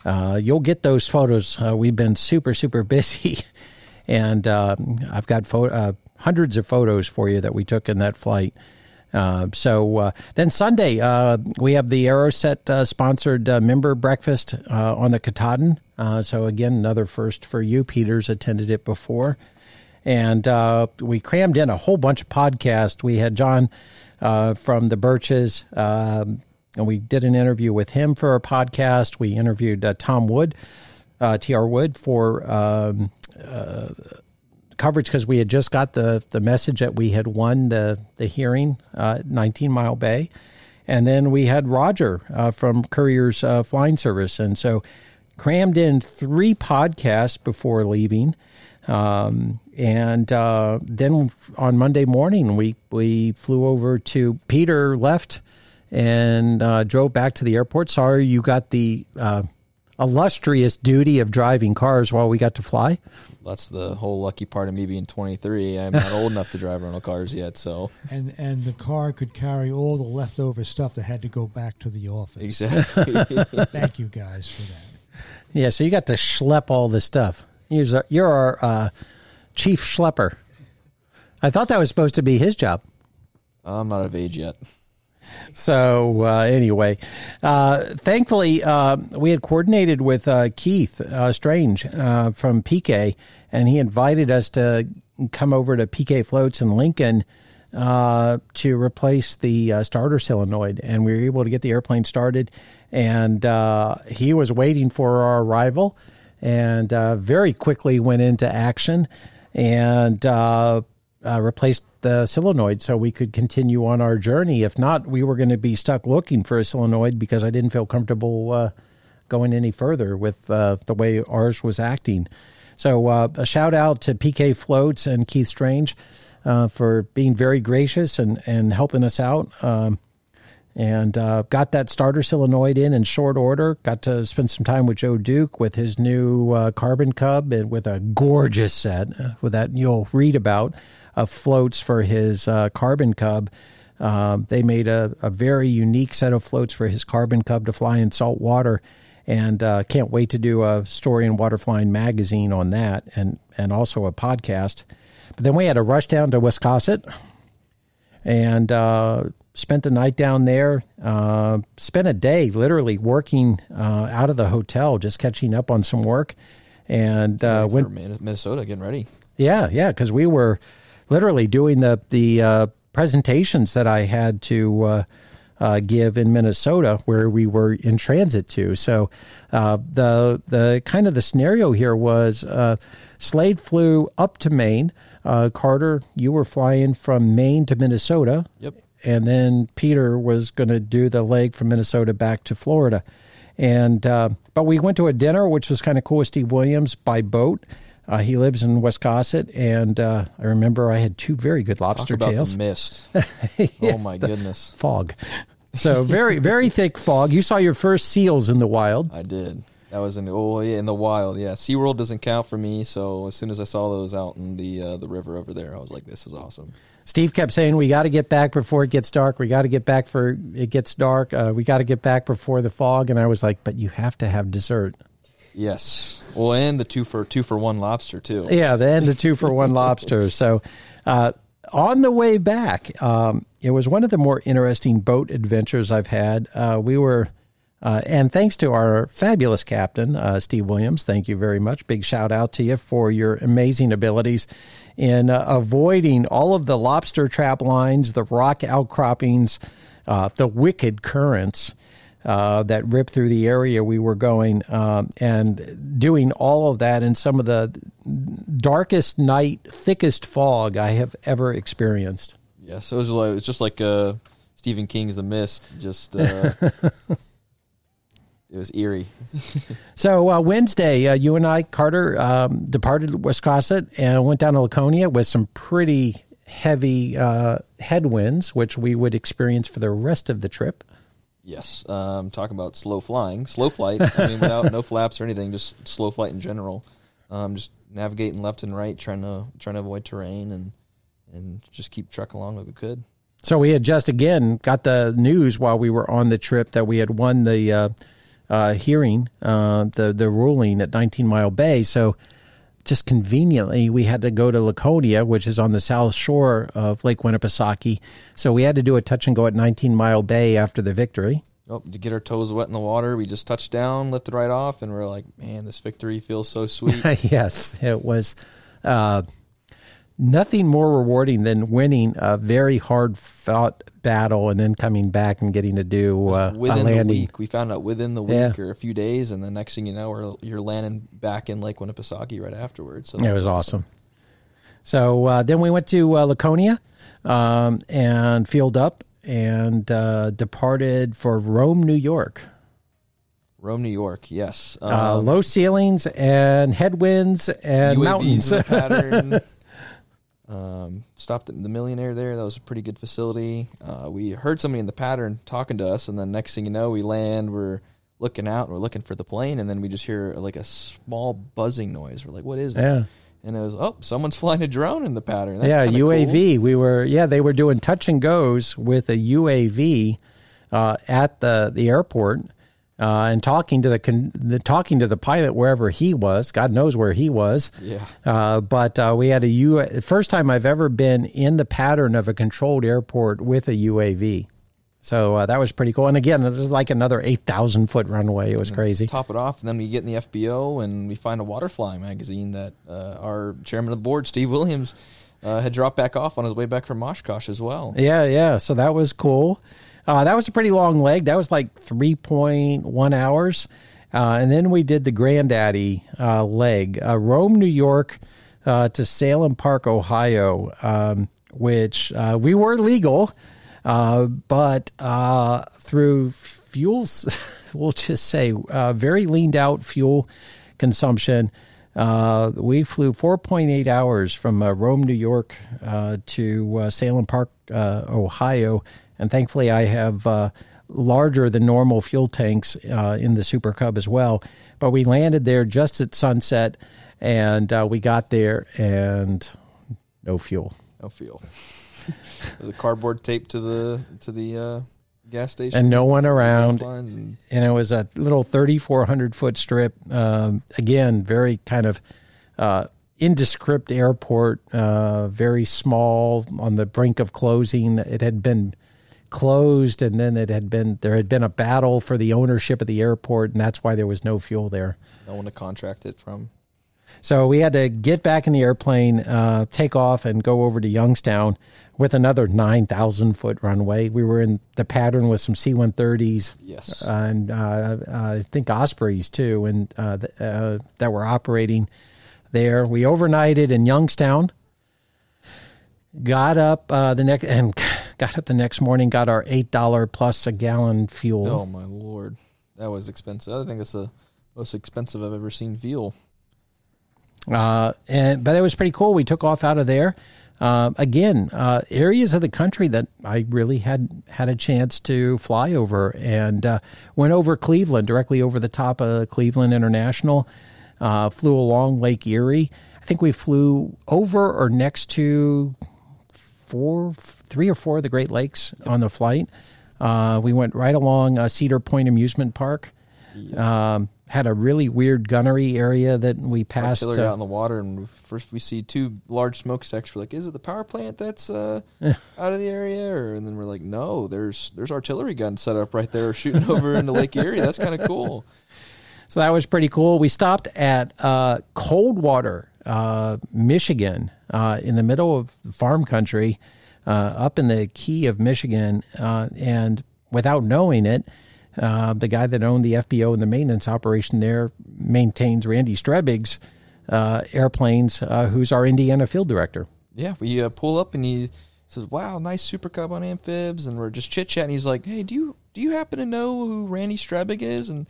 you'll get those photos. We've been super super busy, and I've got uh, hundreds of photos for you that we took in that flight. Uh, so uh, then Sunday, uh, we have the Aeroset uh, sponsored uh, member breakfast uh, on the Katahdin. Uh, so again, another first for you. Peter's attended it before. And uh, we crammed in a whole bunch of podcasts. We had John uh, from the Birches, um, and we did an interview with him for our podcast. We interviewed Tom Wood, uh, T.R. Wood, for um, coverage because we had just got the the message that we had won the the hearing uh, 19 Mile Bay, and then we had Roger uh, from Currier's uh, Flying Service, and so crammed in three podcasts before leaving. Um, and uh, then on Monday morning, we we flew over to Peter left and uh, drove back to the airport. Sorry, you got the uh, illustrious duty of driving cars while we got to fly. That's the whole lucky part of me being 23. I'm not old enough to drive rental cars yet, so And and the car could carry all the leftover stuff that had to go back to the office. exactly. Thank you guys for that. Yeah, so you got to schlep all this stuff. You're, you're our uh, chief schlepper. I thought that was supposed to be his job. I'm not of age yet. So uh, anyway, uh, thankfully uh, we had coordinated with uh, Keith uh, Strange uh, from PK, and he invited us to come over to PK Floats in Lincoln to replace the starter solenoid, and we were able to get the airplane started. And he was waiting for our arrival, and very quickly went into action and uh, uh, replaced the solenoid so we could continue on our journey. If not, we were going to be stuck looking for a solenoid because I didn't feel comfortable going any further with the way ours was acting. So a shout out to PK Floats and Keith Strange uh, for being very gracious and, and helping us out. Um, and uh, got that starter solenoid in in short order. Got to spend some time with Joe Duke with his new uh, Carbon Cub and with a gorgeous set uh, with that you'll read about of floats for his uh, Carbon Cub. Um, they made a, a, very unique set of floats for his Carbon Cub to fly in salt water, and uh, can't wait to do a story in Waterflying magazine on that, and and also a podcast. But then we had to rush down to Wiscasset and uh, spent the night down there. Uh, spent a day literally working uh, out of the hotel, just catching up on some work. And uh, went Minnesota getting ready. Yeah, yeah, because we were literally doing the the uh, presentations that I had to uh, uh, give in Minnesota, where we were in transit to. So uh, the the kind of the scenario here was uh, Slade flew up to Maine. Uh, Carter, you were flying from Maine to Minnesota. Yep. And then Peter was going to do the leg from Minnesota back to Florida. And uh, but we went to a dinner, which was kind of cool with Steve Williams by boat. Uh, he lives in West Wiscasset, and uh, I remember I had two very good lobster Talk about tails. The mist. Yes, oh my goodness. Fog. So very very thick fog. You saw your first seals in the wild. I did. That was in oh yeah in the wild yeah. SeaWorld doesn't count for me, so as soon as I saw those out in the uh, the river over there, I was like, this is awesome. Steve kept saying, "We got to get back before it gets dark. We got to get back for it gets dark. Uh, we got to get back before the fog." And I was like, "But you have to have dessert." Yes. Well, and the two for two for one lobster too. Yeah, and the two for one lobster. So, uh, on the way back, um, it was one of the more interesting boat adventures I've had. Uh, we were uh, and thanks to our fabulous captain, uh, Steve Williams. Thank you very much. Big shout out to you for your amazing abilities in uh, avoiding all of the lobster trap lines, the rock outcroppings, uh, the wicked currents. Uh, that ripped through the area we were going, um, and doing all of that in some of the darkest night, thickest fog I have ever experienced. Yes, it was like it's just like uh, Stephen King's The Mist. Just it was eerie. so uh, Wednesday, uh, you and I, Carter, um, departed Wiscasset and went down to Laconia with some pretty heavy uh, headwinds, which we would experience for the rest of the trip. Yes, um, talking about slow flying, slow flight. I mean, without no flaps or anything, just slow flight in general. Um, just navigating left and right, trying to trying to avoid terrain and and just keep trucking along like we could. So we had just again got the news while we were on the trip that we had won the uh, uh, hearing uh, the the ruling at 19 Mile Bay. So just conveniently, we had to go to Laconia, which is on the south shore of Lake Winnipesaukee. So we had to do a touch and go at 19 Mile Bay after the victory. Oh, to get our toes wet in the water, we just touched down, lifted right off, and we're like, man, this victory feels so sweet. yes, it was. Uh, nothing more rewarding than winning a very hard fought battle and then coming back and getting to do uh, within a landing. the week. We found out within the week yeah. or a few days, and the next thing you know, you're landing back in Lake Winnipesaukee right afterwards. So it was awesome. awesome. So uh, then we went to uh, Laconia um, and filled up and uh, departed for Rome, New York. Rome, New York, yes. Uh, um, low ceilings and headwinds and UAVs mountains. Um, stopped at the Million Air there. That was a pretty good facility. Uh, we heard somebody in the pattern talking to us, and then next thing you know, we land. We're looking out. We're looking for the plane, and then we just hear like a small buzzing noise. We're like, "What is that?" Yeah. And it was, "Oh, someone's flying a drone in the pattern." That's yeah, UAV. Cool. We were, yeah, they were doing touch and goes with a UAV uh, at the the airport uh, and talking to the, con- the, talking to the pilot wherever he was. God knows where he was. Yeah. Uh, but uh, we had a U. First time I've ever been in the pattern of a controlled airport with a UAV. So uh, that was pretty cool. And again, this is like another 8,000 foot runway. It was crazy. Top it off, and then we get in the FBO and we find a waterfly magazine that uh, our chairman of the board, Steve Williams, uh, had dropped back off on his way back from Oshkosh as well. Yeah, yeah. So that was cool. Uh, that was a pretty long leg. That was like 3.1 hours. Uh, and then we did the Granddaddy uh, leg, uh, Rome, New York uh, to Salem Park, Ohio, um, which uh, we were legal, uh, but through fuels, we'll just say very leaned out fuel consumption. we flew 4.8 hours from Rome, New York to Salem Park, Ohio. And thankfully, I have larger than normal fuel tanks uh, in the Super Cub as well. But we landed there just at sunset, and uh, we got there and no fuel. No fuel. There's a cardboard tape to the to the uh, gas station, and no one around. And, and, it was a little 3,400 foot strip. Um, again, very kind of uh, indescript airport, uh, very small, on the brink of closing. It had been closed and then it had been there had been a battle for the ownership of the airport and that's why there was no fuel there. No one to contract it from. So we had to get back in the airplane uh, take off and go over to youngstown with another 9000 foot runway. We were in the pattern with some c-130s yes. and uh, i think ospreys too and uh, uh, that were operating there. We overnighted in youngstown got up uh, the next and got up the next morning, got our eight dollar plus a gallon fuel. Oh my lord, that was expensive. I think it's the most expensive I've ever seen fuel. Uh, and but it was pretty cool. We took off out of there. Uh, again, uh, areas of the country that I really had had a chance to fly over, and uh, went over Cleveland, directly over the top of Cleveland International. Uh, flew along Lake Erie. I think we flew over or next to four, three or four of the Great Lakes yep. on the flight. Uh, we went right along uh, Cedar Point Amusement Park. Yep. Um, had a really weird gunnery area that we passed. Artillery uh, out in the water, and first we see two large smokestacks. We're like, "Is it the power plant that's uh, out of the area?" Or, and then we're like, "No, there's there's artillery guns set up right there, shooting over into Lake Erie. That's kind of cool." So that was pretty cool. We stopped at uh, Coldwater, uh, Michigan, uh, in the middle of farm country, uh, up in the key of Michigan, uh, and without knowing it, uh, the guy that owned the FBO and the maintenance operation there maintains Randy Strebig's uh, airplanes, who's our Indiana field director. Yeah, we pull up and he says, "Wow, nice Super Cub on amphibs," and we're just chit chatting. He's like, "Hey, do you do you happen to know who Randy Strebig is?" And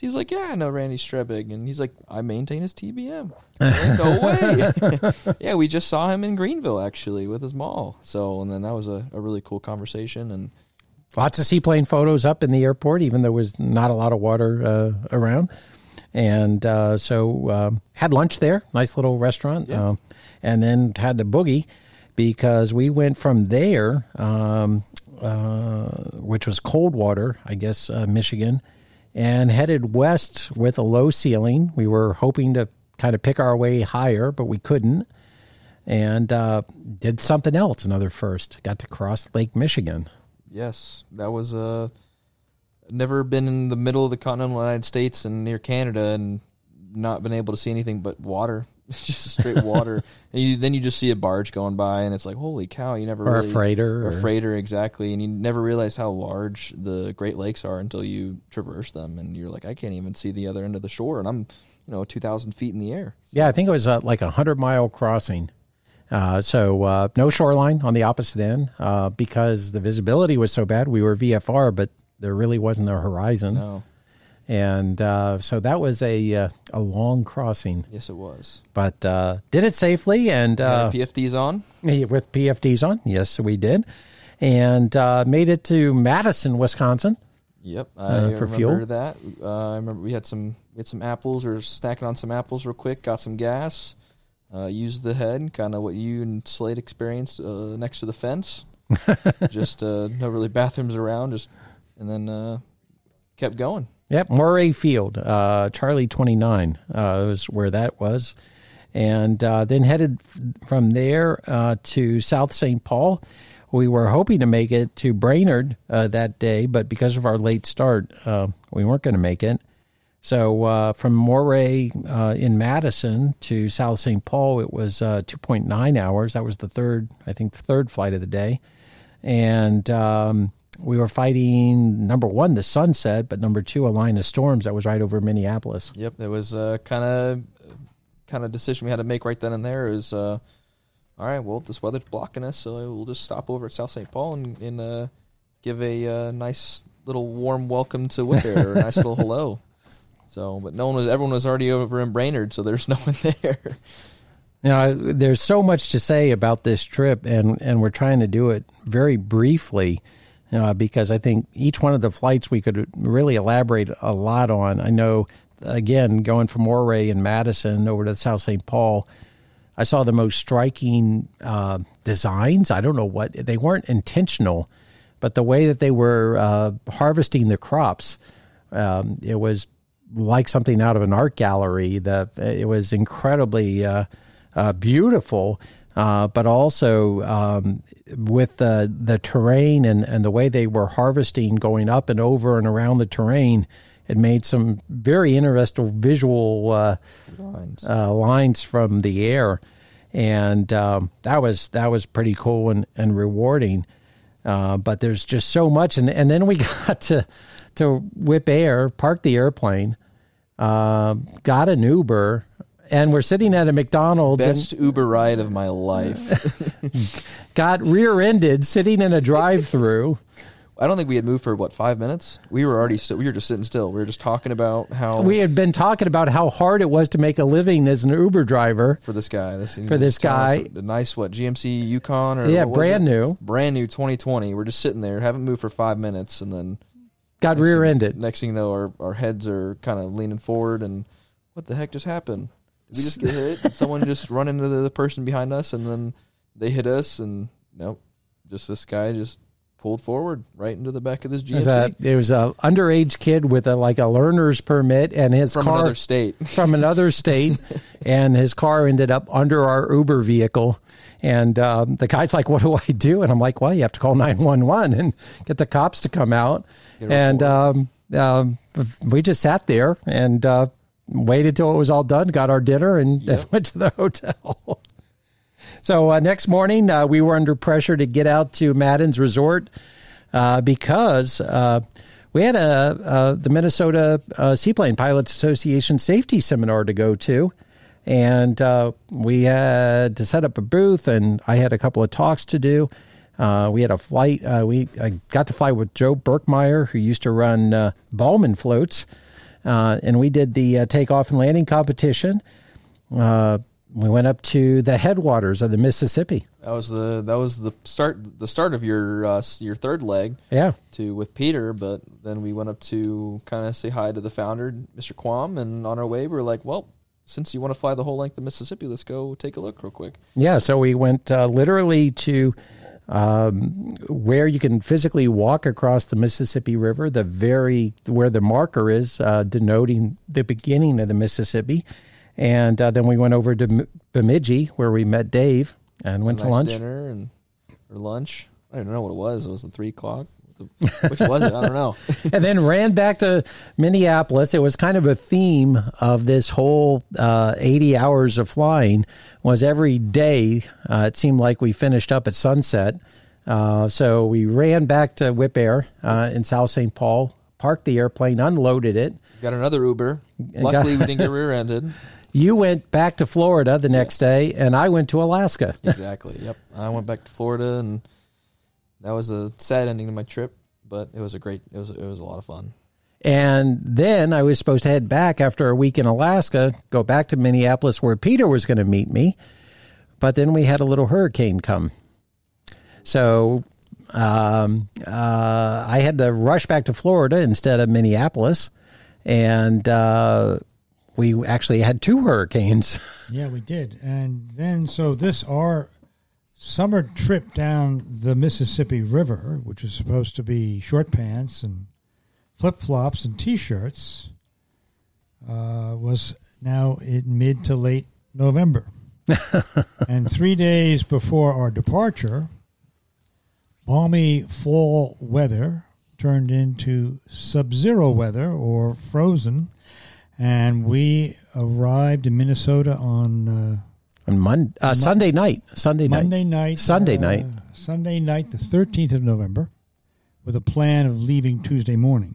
he's like, "Yeah, I know Randy Strebig," and he's like, "I maintain his TBM." no way. yeah, we just saw him in Greenville actually with his mall. So, and then that was a, a really cool conversation and lots of seaplane photos up in the airport, even though there was not a lot of water uh, around. And uh, so um, had lunch there, nice little restaurant, yeah. Um, and then had the boogie because we went from there, um, uh, which was Coldwater, I guess, uh, Michigan and headed west with a low ceiling. We were hoping to kind of pick our way higher, but we couldn't. And uh, did something else, another first. Got to cross Lake Michigan. Yes, that was uh, never been in the middle of the continental United States and near Canada, and not been able to see anything but water. It's just straight water. and you, then you just see a barge going by, and it's like, holy cow! You never or really, a freighter, or a freighter exactly, and you never realize how large the Great Lakes are until you traverse them, and you're like, I can't even see the other end of the shore, and I'm, you know, two thousand feet in the air. So. Yeah, I think it was uh, like a hundred mile crossing. Uh, so uh, no shoreline on the opposite end uh, because the visibility was so bad. We were VFR, but there really wasn't a horizon. No and uh, so that was a uh, a long crossing. Yes, it was. But uh, did it safely and uh, PFDs on with PFDs on. Yes, we did, and uh, made it to Madison, Wisconsin. Yep, I uh, for fuel. That I remember we had some we had some apples or snacking on some apples real quick. Got some gas. used the head, kind of what you and Slade experienced next to the fence. just no really bathrooms around. Just and then kept going. Yep, Morey Field, uh, Charlie 29 uh, was where that was. And uh, then headed from there uh, to South St. Paul, we were hoping to make it to Brainerd uh, that day, but because of our late start, uh, we weren't going to make it. So from Morey in Madison to South St. Paul, it was uh, 2.9 hours. That was the third, I think, the third flight of the day. And um, we were fighting number one, the sunset, but number two, a line of storms that was right over Minneapolis. Yep, it was a kind of kind of decision we had to make right then and there. Is uh, all right, well, this weather's blocking us, so we'll just stop over at South St. Paul and, and uh, give a uh, nice little warm welcome to Wipaire, a nice little hello. So, but no one was, everyone was already over in Brainerd, so there's no one there. You know, there's so much to say about this trip, and, and we're trying to do it very briefly uh, because I think each one of the flights we could really elaborate a lot on. I know, again, going from Morey and Madison over to South St. Paul, I saw the most striking uh, designs. I don't know what, they weren't intentional, but the way that they were uh, harvesting the crops, um, it was like something out of an art gallery. The, it was incredibly uh, uh, beautiful. Uh, but also um, with the the terrain and, and the way they were harvesting, going up and over and around the terrain, it made some very interesting visual uh, lines. Uh, lines. from the air, and um, that was that was pretty cool and and rewarding. Uh, but there's just so much, and and then we got to to Wipaire, park the airplane, uh, got an Uber, and we're sitting at a McDonald's. Best Uber ride of my life. got rear-ended, sitting in a drive-through. I don't think we had moved for what five minutes. We were already still. We were just sitting still. We were just talking about how we had been talking about how hard it was to make a living as an Uber driver for this guy. This, for this guy, the nice what GMC Yukon or yeah, brand new, brand new 2020. We're just sitting there, haven't moved for five minutes, and then got rear-ended. Thing, next thing you know, our our heads are kind of leaning forward, and what the heck just happened? Did we just get hit? Someone just run into the, the person behind us, and then they hit us, and nope, just this guy just pulled forward right into the back of this GMC. It was a, it was a underage kid with a like a learner's permit, and his car from car another state from another state, and his car ended up under our Uber vehicle. And um, the guy's like, "What do I do?" And I'm like, "Well, you have to call 911 and get the cops to come out." And um, um, we just sat there and uh, waited till it was all done, got our dinner, and, yep. and went to the hotel. so uh, next morning, uh, we were under pressure to get out to Madden's Resort uh, because uh, we had a, the Minnesota uh, Seaplane Pilots Association safety seminar to go to. And uh, we had to set up a booth, and I had a couple of talks to do. we had a flight. we I got to fly with Joe Berkmeyer, who used to run Ballman floats. Uh, and we did the uh, takeoff and landing competition. Uh, we went up to the headwaters of the Mississippi. That was the that was the start the start of your uh, your third leg. Yeah. To with Peter, but then we went up to kind of say hi to the founder, Mr. Quam, and on our way we were like, well, since you want to fly the whole length of Mississippi, let's go take a look real quick. Yeah. So we went uh, literally to um, where you can physically walk across the Mississippi River, the very where the marker is uh, denoting the beginning of the Mississippi, and uh, then we went over to Bemidji where we met Dave and went nice to lunch, dinner and or lunch. I don't know what it was. It was at three o'clock. Which was it? I don't know. and then ran back to Minneapolis. It was kind of a theme of this whole uh, 80 hours of flying was every day. Uh, it seemed like we finished up at sunset. Uh, so we ran back to Wipaire uh, in South St. Paul, parked the airplane, unloaded it. Got another Uber. Luckily, we didn't get rear-ended. You went back to Florida the next yes. day, and I went to Alaska. exactly. Yep. I went back to Florida and that was a sad ending to my trip, but it was a great. It was it was a lot of fun. And then I was supposed to head back after a week in Alaska, go back to Minneapolis where Peter was going to meet me. But then we had a little hurricane come. So um, uh, I had to rush back to Florida instead of Minneapolis. And uh, we actually had two hurricanes. Yeah, we did. And then, so this, our summer trip down the Mississippi River, which was supposed to be short pants and flip flops and t shirts, uh, was now in mid to late November. and three days before our departure, balmy fall weather turned into sub zero weather or frozen. And we arrived in Minnesota on uh, On Mon- uh, Sunday night. Sunday night. Monday night. Sunday uh, night. Sunday night, the 13th of November, with a plan of leaving Tuesday morning.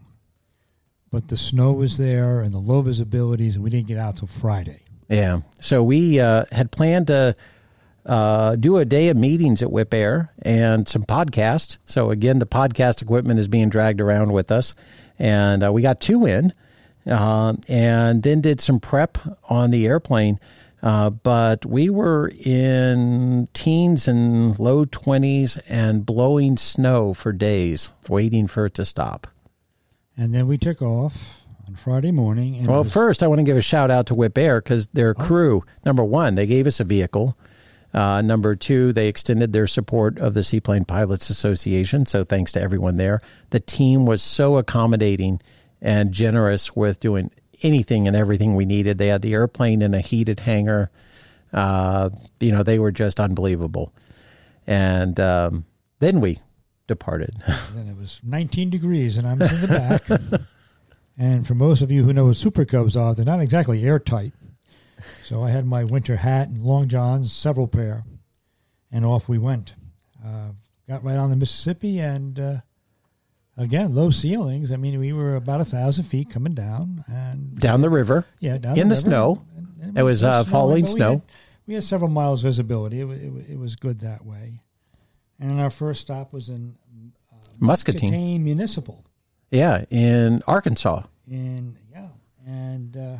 But the snow was there and the low visibilities, and we didn't get out till Friday. Yeah. So we uh, had planned to uh, do a day of meetings at Wipaire and some podcasts. So again, the podcast equipment is being dragged around with us, and uh, we got two in, uh, and then did some prep on the airplane. Uh, but we were in teens and low twenties and blowing snow for days, waiting for it to stop. And then we took off on Friday morning. And Well, was- first, I want to give a shout out to Wipaire because their crew, number one, they gave us a vehicle. Uh, number two, they extended their support of the Seaplane Pilots Association. So thanks to everyone there. The team was so accommodating and generous with doing anything and everything we needed. They had the airplane in a heated hangar. Uh, you know, they were just unbelievable. And um, then we departed. Then it was 19 degrees, and I was in the back. and for most of you who know what Super Cubs are, they're not exactly airtight. So I had my winter hat and long johns, several pair, and off we went. Uh, got right on the Mississippi, and uh, again, low ceilings. I mean, we were about a thousand feet coming down, and Down the river. yeah, down in the river. snow. And- and It was, just uh, falling but we snow. had- We had several miles visibility. It, it, it was good that way. And our first stop was in uh, Muscatine. Muscatine Municipal. Yeah, in Arkansas. And yeah, and uh,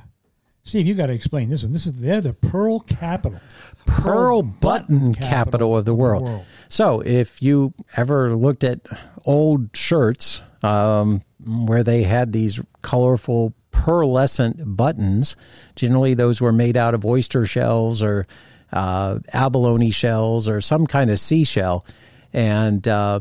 Steve, you got to explain this one. This is they're the Pearl Capital, Pearl Button capital of the world. So, if you ever looked at old shirts um, where they had these colorful pearlescent buttons, generally those were made out of oyster shells or uh, abalone shells or some kind of seashell. And uh,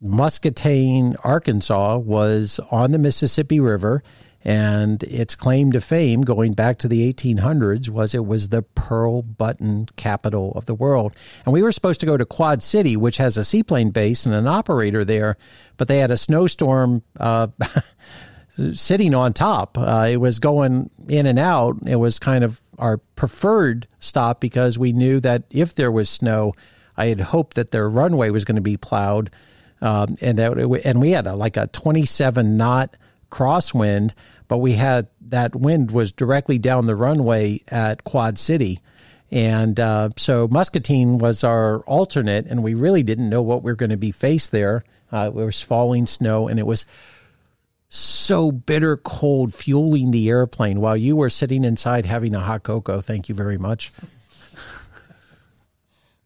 Muscatine, Arkansas was on the Mississippi River. And its claim to fame, going back to the 1800s, was it was the pearl button capital of the world. And we were supposed to go to Quad City, which has a seaplane base and an operator there, but they had a snowstorm uh, sitting on top. Uh, it was going in and out. It was kind of our preferred stop because we knew that if there was snow, I had hoped that their runway was going to be plowed, um, and that and we had a, like a 27 knot crosswind, but we had that wind was directly down the runway at Quad City. And uh, so Muscatine was our alternate, and we really didn't know what we were going to be faced there. Uh, it was falling snow, and it was so bitter cold fueling the airplane while you were sitting inside having a hot cocoa. Thank you very much.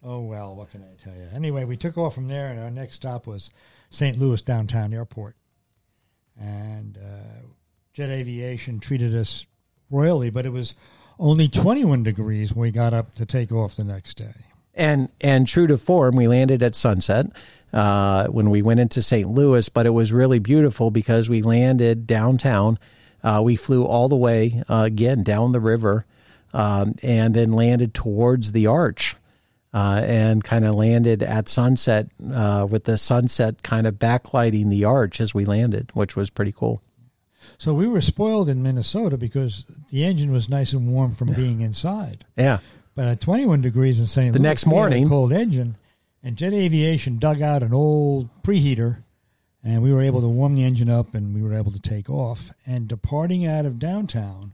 Oh well, what can I tell you? Anyway, we took off from there, and our next stop was St. Louis downtown airport, and uh, Jet Aviation treated us royally, but it was only 21 degrees when we got up to take off the next day. And and true to form, we landed at sunset uh, when we went into St. Louis, but it was really beautiful because we landed downtown. Uh, we flew all the way uh, again down the river, um, and then landed towards the arch, uh, and kind of landed at sunset uh, with the sunset kind of backlighting the arch as we landed, which was pretty cool. So we were spoiled in Minnesota because the engine was nice and warm from being inside. Yeah. But at 21 degrees in St. The Louis, next we had a morning- cold engine, and Jet Aviation dug out an old preheater, and we were able to warm the engine up, and we were able to take off. And departing out of downtown,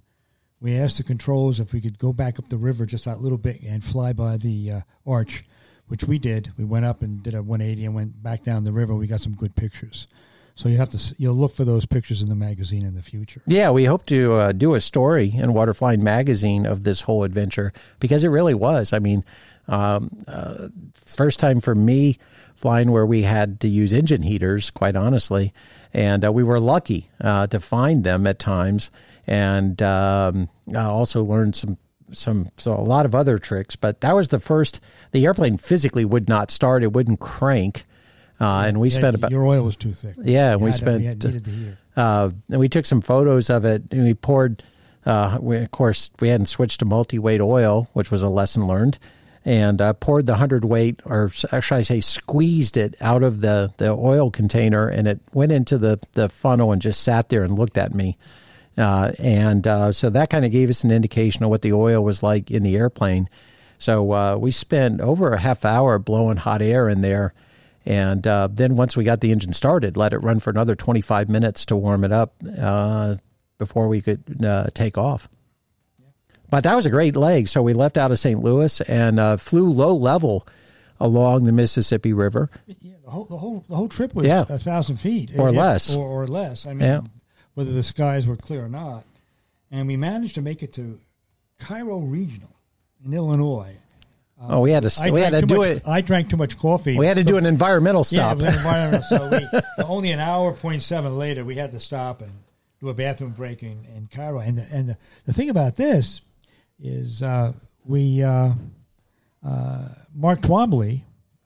we asked the controls if we could go back up the river just that little bit and fly by the uh, arch, which we did. We went up and did a 180 and went back down the river. We got some good pictures. So you have to you'll look for those pictures in the magazine in the future. Yeah, we hope to uh, do a story in Waterflying Magazine of this whole adventure because it really was. I mean, um, uh, first time for me flying where we had to use engine heaters, quite honestly, and uh, we were lucky uh, to find them at times, and um, I also learned some. Some so a lot of other tricks, but that was the first. The airplane physically would not start; it wouldn't crank, uh, and we Yeah, spent about your oil was too thick. yeah, we spent we had, the uh, and we took some photos of it and we poured uh, we, of course we hadn't switched to multi-weight oil which was a lesson learned and uh, poured the hundredweight, or should I say, squeezed it out of the, the oil container, and it went into the, the funnel and just sat there and looked at me. Uh, and uh, so that kind of gave us an indication of what the oil was like in the airplane. So uh, we spent over a half hour blowing hot air in there. And uh, then once we got the engine started, let it run for another 25 minutes to warm it up uh, before we could uh, take off. But that was a great leg. So we left out of St. Louis and flew low level along the Mississippi River. Yeah, the whole the whole the whole trip was Yeah. a thousand feet Or if- less. or, or less. I mean, Yeah. whether the skies were clear or not, and we managed to make it to Cairo Regional in Illinois. Oh, we had to I we had to do much, it. I drank too much coffee. We had to do an environmental stop. was environmental. so we, only an hour point seven later, we had to stop and do a bathroom break in, in Cairo. And the, and the, the thing about this is uh, we uh, uh, Mark Twombly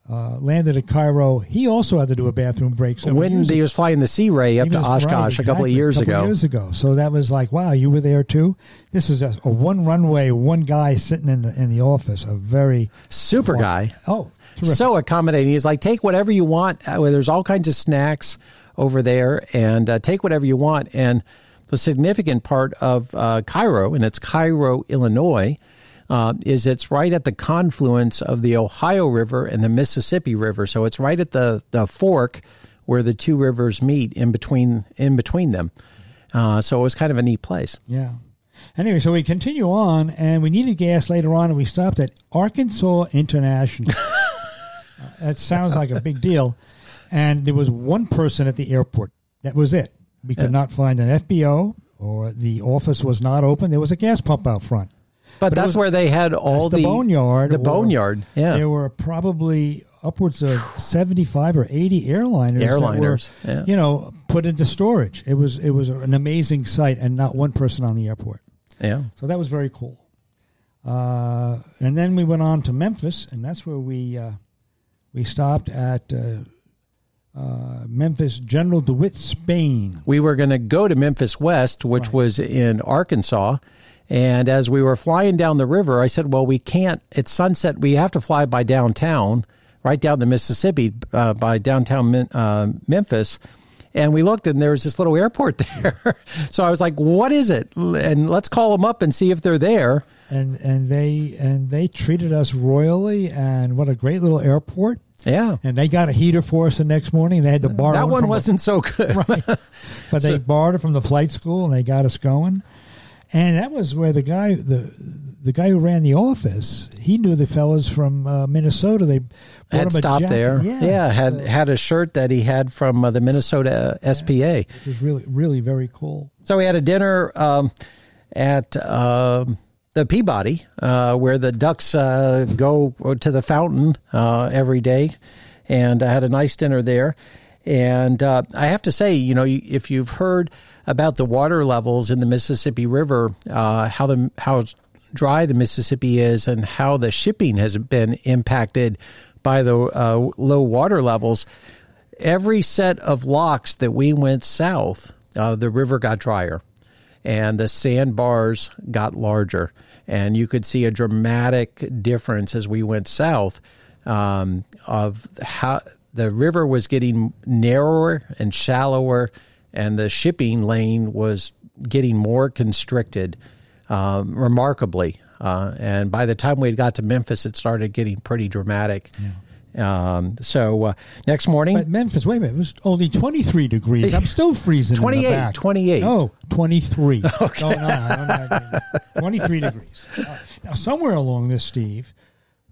uh, landed at Cairo. He also had to do a bathroom break. when he was flying the SeaRey up to Oshkosh right, a couple of exactly, years couple ago. Years ago, so that was like, wow, you were there too. This is a, a one runway, one guy sitting in the in the office. A very Super guy. oh, terrific. so accommodating. He's like, take whatever you want. Uh, there's all kinds of snacks over there, and uh, take whatever you want. And the significant part of uh, Cairo, and it's Cairo, Illinois, uh, is it's right at the confluence of the Ohio River and the Mississippi River. So it's right at the the fork where the two rivers meet in between in between them. Uh, so it was kind of a neat place. Yeah. Anyway, so we continue on, and we needed gas later on, and we stopped at Arkansas International. Uh, that sounds like a big deal. And there was one person at the airport. That was it. We could not find an FBO, or the office was not open. There was a gas pump out front. But, But that's was- where they had all That's the boneyard, The boneyard, yeah. There were probably upwards of 75 or 80 airliners, that were, yeah. you know, put into storage. It was it was an amazing sight, and not one person on the airport. Yeah. So that was very cool. Uh, and then we went on to Memphis, and that's where we uh, we stopped at uh, uh, Memphis General DeWitt, Spain. we were going to go to Memphis West, which Right. was in Arkansas. And as we were flying down the river, I said, "Well, we can't. It's sunset. We have to fly by downtown, right down the Mississippi, uh, by downtown uh, Memphis." And we looked, and there was this little airport there. so I was like, "What is it?" And let's call them up and see if they're there. And and they and they treated us royally, and what a great little airport. Yeah, And they got a heater for us the next morning. They had to borrow that one from wasn't so good. right. But they borrowed it from the flight school and they got us going. And that was where the guy the the guy who ran the office, he knew the fellas from uh, Minnesota. They had a stopped there. Yeah, had so- had a shirt that he had from uh, the Minnesota SPA. which was really really very cool. So we had a dinner um, at um, the Peabody, uh, where the ducks uh, go to the fountain uh, every day, and I had a nice dinner there. And uh, I have to say, you know, if you've heard about the water levels in the Mississippi River, uh, how the how dry the Mississippi is, and how the shipping has been impacted by the uh, low water levels, every set of locks that we went south, uh, the river got drier and the sandbars got larger. And you could see a dramatic difference as we went south um, of how the river was getting narrower and shallower, and the shipping lane was getting more constricted um, remarkably. Uh, and by the time we got to Memphis, it started getting pretty dramatic. Um, so uh, next morning, But Memphis, wait a minute, it was only 23 degrees. I'm still freezing. in the 28, back. 28. Oh, 23. Okay. No, no, no, no, no, 23 degrees. Uh, now, somewhere along this, Steve,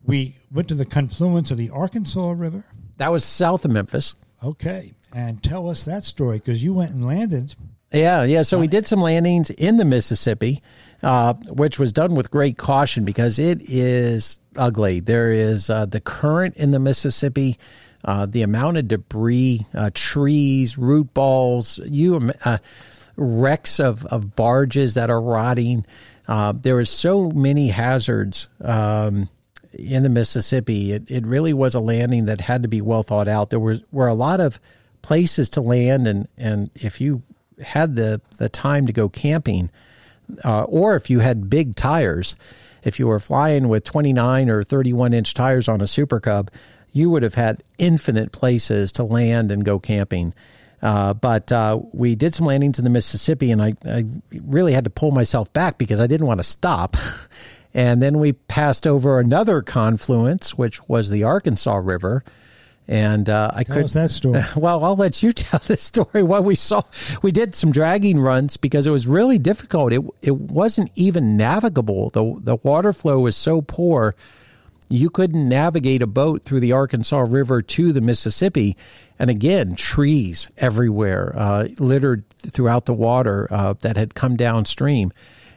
we went to the confluence of the Arkansas River. that was south of Memphis. Okay. And tell us that story because you went and landed. Yeah, yeah. So we did some landings in the Mississippi, uh, which was done with great caution because it is ugly. There is uh, the current in the Mississippi, uh, the amount of debris, uh, trees, root balls, you uh, wrecks of, of barges that are rotting. Uh, there was so many hazards. Um, in the Mississippi, it, it really was a landing that had to be well thought out. There was were a lot of places to land, and, and if you had the, the time to go camping, uh, or if you had big tires, if you were flying with 29 or 31 inch tires on a Super Cub, you would have had infinite places to land and go camping. Uh, but uh, we did some landings in the Mississippi, and I, I really had to pull myself back because I didn't want to stop. and then we passed over another confluence, which was the Arkansas River. And uh, I Tell could that story. well, I'll let you tell the story. What we saw, we did some dragging runs because it was really difficult. It it wasn't even navigable. the The water flow was so poor, you couldn't navigate a boat through the Arkansas River to the Mississippi. And again, trees everywhere, uh, littered throughout the water uh, that had come downstream.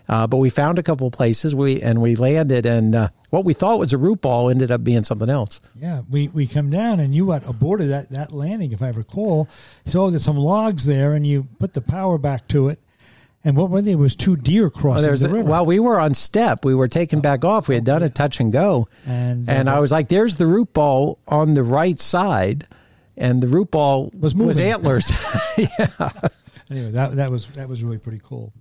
Uh, but we found a couple places. We and we landed, and uh, what we thought was a root ball ended up being something else. Yeah, we, we come down and you what aborted that, that landing, if I recall. So there's some logs there, and you put the power back to it. And what were they? It was two deer crossing there's the a- river. well, we were on step. We were taking back off. We had done a touch and go, And, uh, and I was like, "There's the root ball on the right side," and the root ball Was moving. antlers. yeah. anyway, that that was that was really pretty cool.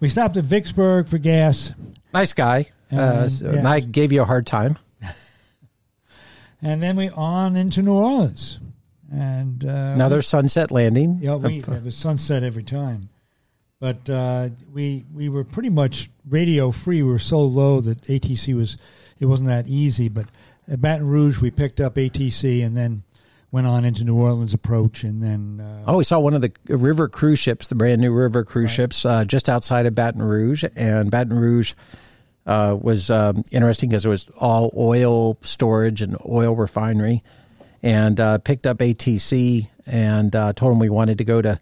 We stopped at Vicksburg for gas, nice guy. Uh, so- yeah. and I gave you a hard time. and then we on into New Orleans. And uh, Another sunset landing. Yeah, we it was sunset every time, but uh, we we were pretty much radio free. We were so low that ATC was it wasn't that easy. But at Baton Rouge, we picked up ATC and then went on into New Orleans approach, and then uh, Oh, we saw one of the river cruise ships, the brand new river cruise ships, uh, just outside of Baton Rouge. And Baton Rouge uh, was um, interesting because it was all oil storage and oil refinery. And uh, picked up ATC and uh, told them we wanted to go to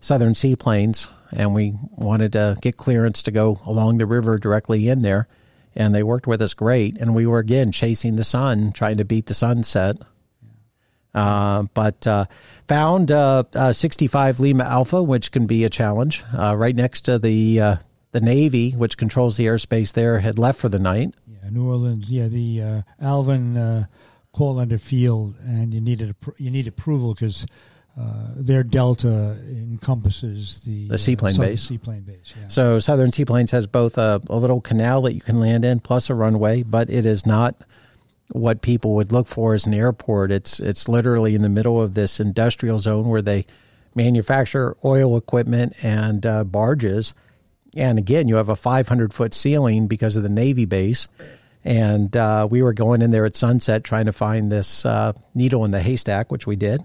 Southern Seaplanes and we wanted to get clearance to go along the river directly in there. And they worked with us great. And we were again chasing the sun, trying to beat the sunset. Uh, but uh, found uh, uh, 65 Lima Alpha, which can be a challenge, uh, right next to the uh, the Navy, which controls the airspace there, had left for the night. yeah, New Orleans, yeah, the uh, Alvin uh, Field, and you needed you need approval because. Uh, their delta encompasses the, The seaplane base. Seaplane base, yeah. So Southern Seaplanes has both a, a little canal that you can land in, plus a runway, but it is not what people would look for as an airport. It's it's literally in the middle of this industrial zone where they manufacture oil equipment and uh, barges. And again, you have a 500 foot ceiling because of the Navy base. And uh, we were going in there at sunset trying to find this uh, needle in the haystack, which we did.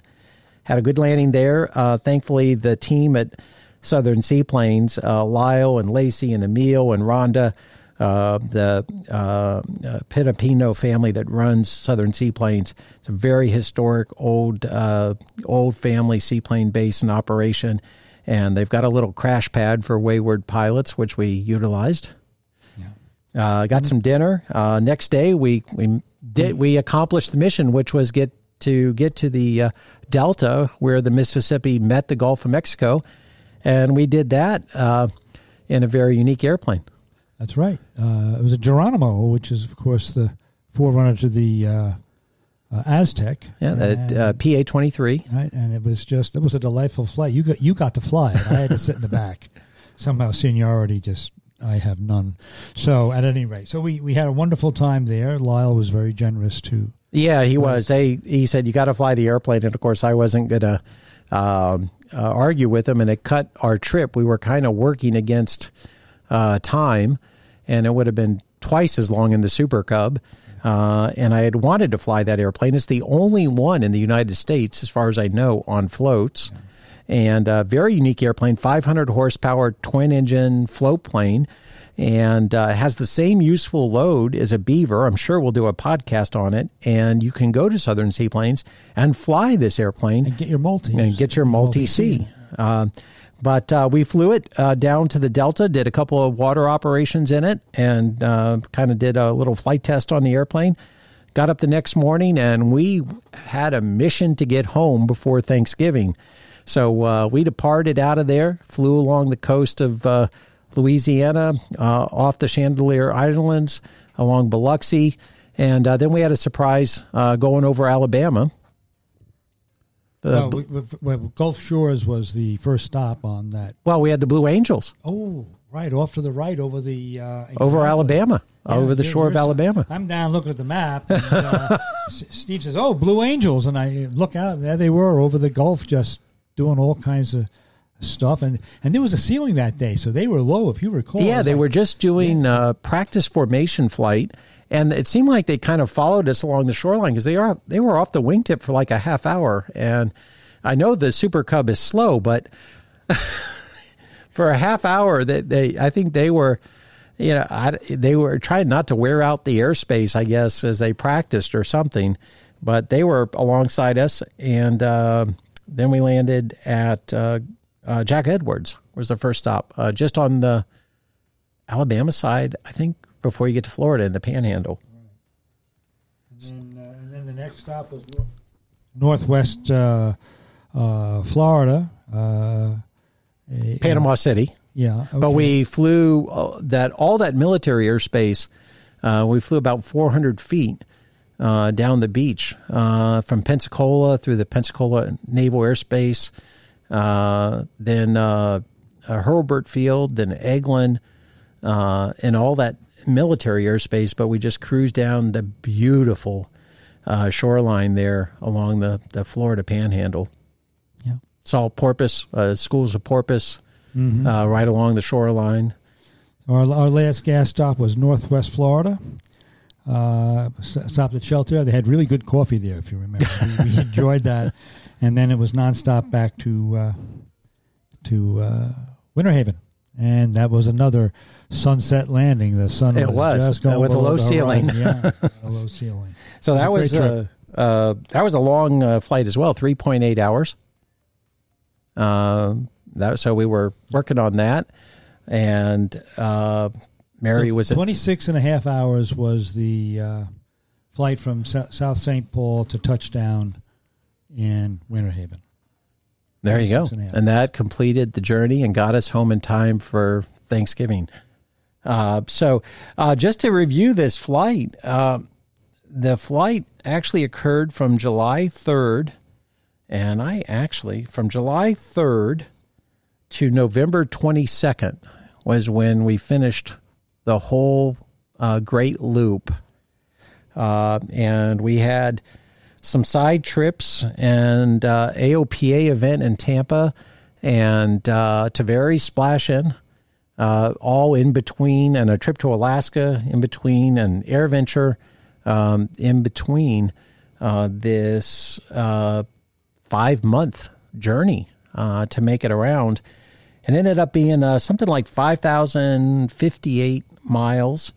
Had a good landing there. Uh, thankfully, the team at Southern Seaplanes, uh, Lyle and Lacey and Emil and Rhonda, the uh, uh, Panepinto family that runs Southern Seaplanes. It's a very historic old uh, old family seaplane base in operation, and they've got a little crash pad for wayward pilots, which we utilized. Uh, got some dinner. Uh, next day, we we did we accomplished the mission, which was get to get to the uh, Delta where the Mississippi met the Gulf of Mexico, and we did that uh, in a very unique airplane. That's right. Uh, it was a Geronimo, which is, of course, the forerunner to the uh, uh, Aztec. Yeah, the uh, PA twenty three. right, and it was just it was a delightful flight. You got you got to fly it. I had to sit in the back. Somehow seniority just I have none. So at any rate, so we we had a wonderful time there. Lyle was very generous too. Yeah, he was. They he said you got to fly the airplane, and of course I wasn't gonna um, uh, argue with him, and it cut our trip. We were kind of working against uh, time, and it would have been twice as long in the Super Cub. Uh, and I had wanted to fly that airplane. It's the only one in the United States, as far as I know, on floats. And a very unique airplane, 500 horsepower twin engine float plane, and uh, has the same useful load as a Beaver. I'm sure we'll do a podcast on it. And you can go to Southern Seaplanes and fly this airplane And get your multi and get your multi sea. Uh, but uh, we flew it uh, down to the Delta, did a couple of water operations in it, and uh, kind of did a little flight test on the airplane. Got up the next morning, and we had a mission to get home before Thanksgiving. So uh, we departed out of there, flew along the coast of uh, Louisiana, uh, off the Chandeleur Islands, along Biloxi, and then we had a surprise going over Alabama. Well, we, we, well, Gulf Shores was the first stop on that. Well, we had the Blue Angels. Oh, right off to the right over the uh, over. Alabama, Yeah, over the shore of Alabama. I'm down looking at the map. And, uh, Steve says, "Oh, Blue Angels," and I look out. and There they were over the Gulf, just doing all kinds of stuff. And and there was a ceiling that day, so they were low, if you recall. Yeah, they like- were just doing uh, practice formation flight, and it seemed like they kind of followed us along the shoreline because they are they were off the wingtip for like a half hour. And I know the Super Cub is slow, but for a half hour, that they, I think they were, you know, I, they were trying not to wear out the airspace, I guess, as they practiced or something. But they were alongside us, and uh, then we landed at uh, uh, Jack Edwards was the first stop, uh, just on the Alabama side, I think, before you get to Florida in the Panhandle. And then, uh, and then the next stop was Northwest uh, uh, Florida. Uh, Panama City. yeah, But we flew uh, that all that military airspace. Uh, we flew about 400 feet uh, down the beach uh, from Pensacola through the Pensacola Naval Airspace, uh, then uh, uh, Hurlburt Field, then Eglin, uh, and all that military airspace. But we just cruised down the beautiful uh, shoreline there along the, the Florida Panhandle. Yeah. Saw porpoise, uh, schools of porpoise uh, right along the shoreline. Our, our last gas stop was Northwest Florida. Uh, stopped at Sheltair. They had really good coffee there, if you remember. we, we enjoyed that, and then it was nonstop back to uh, to uh, Winter Haven, and that was another sunset landing. The sun It was, was, just going uh, with a low ceiling. yeah, a low ceiling. So that was a great uh, uh, that was a long uh, flight as well, three point eight hours. Um, that so we were working on that, and uh, Mary So was at, 26 and a half hours was the uh, flight from Sou- South St. Paul to touchdown in Winter Haven. there. You go, and and that completed the journey and got us home in time for Thanksgiving. Uh, so, uh, just to review this flight, uh, the flight actually occurred from July 3rd, and I actually, from July 3rd to November 22nd, was when we finished the whole uh, Great Loop. Uh, and we had some side trips and uh, AOPA event in Tampa and uh, Tavares Splash In uh, all in between, and a trip to Alaska in between, and Air Venture um, in between uh, this uh, five month journey uh, to make it around. And ended up being uh, something like 5,058 miles,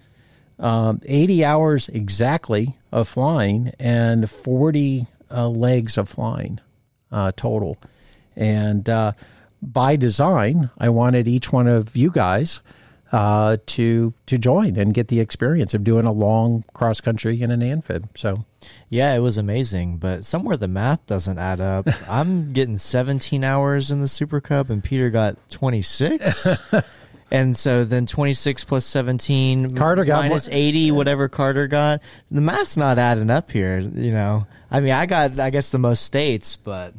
um, 80 hours exactly of flying, and 40 uh, legs of flying uh, total. And uh, by design, I wanted each one of you guys uh, to to join and get the experience of doing a long cross country in an amphib. So Yeah, it was amazing, but somewhere the math doesn't add up. I'm getting 17 hours in the Super Cub, and Peter got 26. and so then 26 plus 17 Carter got minus more- 80, whatever Carter got. The math's not adding up here, you know. I mean, I got, I guess, the most states, but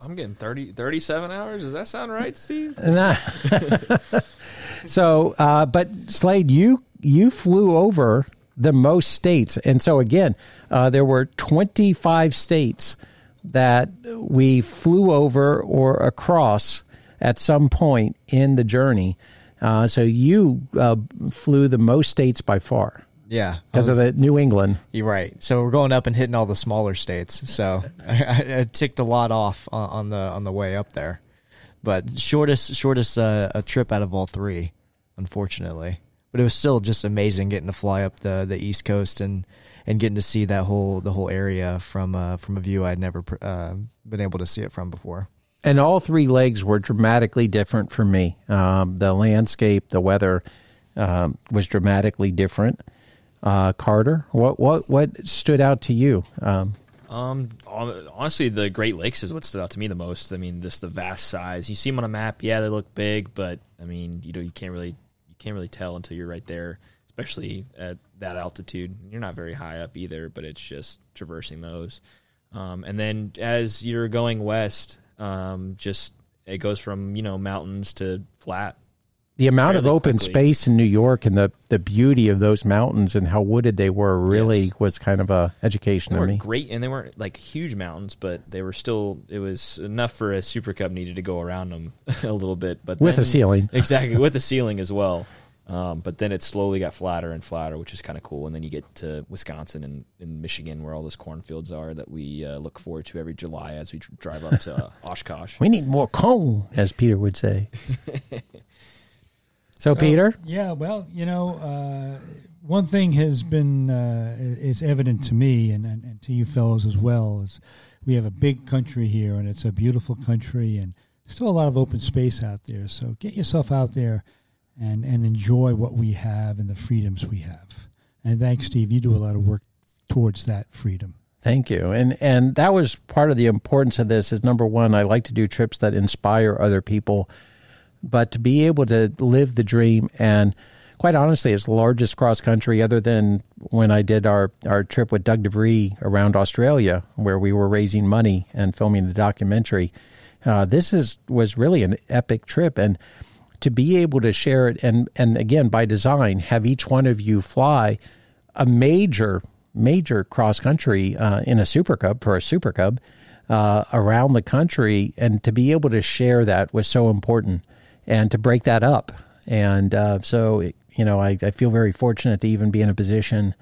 I'm getting 30, 37 hours. Does that sound right, Steve? I- so, uh, but Slade, you you flew over the most states, and so again, uh, there were twenty five states that we flew over or across at some point in the journey. Uh, so you uh, flew the most states by far yeah. Because of the New England. You're right. So we're going up and hitting all the smaller states. So I, I, ticked a lot off on, on the on the way up there, but shortest shortest uh, a trip out of all three, unfortunately. But it was still just amazing getting to fly up the, the East Coast and, and getting to see that whole the whole area from uh, from a view I'd never uh, been able to see it from before. And all three legs were dramatically different for me. Um, the landscape, the weather um, was dramatically different. Uh, Carter, what what what stood out to you? Um, Um, honestly, the Great Lakes is what stood out to me the most. I mean, just the vast size. You see them on a map, yeah, they look big, but I mean, you know, you can't really you can't really tell until you're right there, especially at that altitude. You're not very high up either, but it's just traversing those. Um, and then as you're going west, um, just it goes from you know mountains to flat, the amount of open quickly. space in New York and the, the beauty of those mountains and how wooded they were really Yes. was kind of a education They to me. great, and they weren't like huge mountains, but they were still. It was enough for a Super Cub needed to go around them a little bit, but With a ceiling. exactly with the ceiling as well. Um, but then it slowly got flatter and flatter, which is kind of cool. And then you get to Wisconsin and, and Michigan, where all those cornfields are that we uh, look forward to every July as we dr- drive up to uh, Oshkosh. We need more cone, as Peter would say. So, Peter, Yeah, well, you know, uh, one thing has been uh, is evident to me and, and, and to you fellows as well is we have a big country here and it's a beautiful country and still a lot of open space out there. So get yourself out there and, and enjoy what we have and the freedoms we have. And thanks, Steve. You do a lot of work towards that freedom. Thank you. And and that was part of the importance of this is number one, I like to do trips that inspire other people, but to be able to live the dream and quite honestly, it's the largest cross country other than when I did our, our trip with Doug DeVry around Australia, where we were raising money and filming the documentary. Uh, this is was really an epic trip, and to be able to share it, and and again by design, have each one of you fly a major major cross country uh, in a Super Cub for a Super Cub uh, around the country, and to be able to share that was so important, and to break that up, and uh, so you know I, I feel very fortunate to even be in a position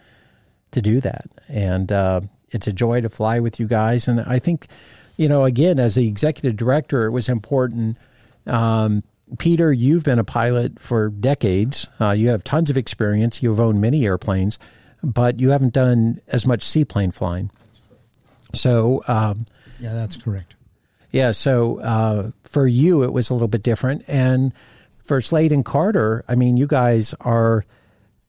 to do that, and uh, it's a joy to fly with you guys, and I think you know again as the executive director, it was important. Um, Peter, you've been a pilot for decades. Uh, you have tons of experience. You've owned many airplanes, but you haven't done as much seaplane flying. So, um, Yeah, that's correct. Yeah, so uh, for you, it was a little bit different. And for Slade and Carter, I mean, you guys are,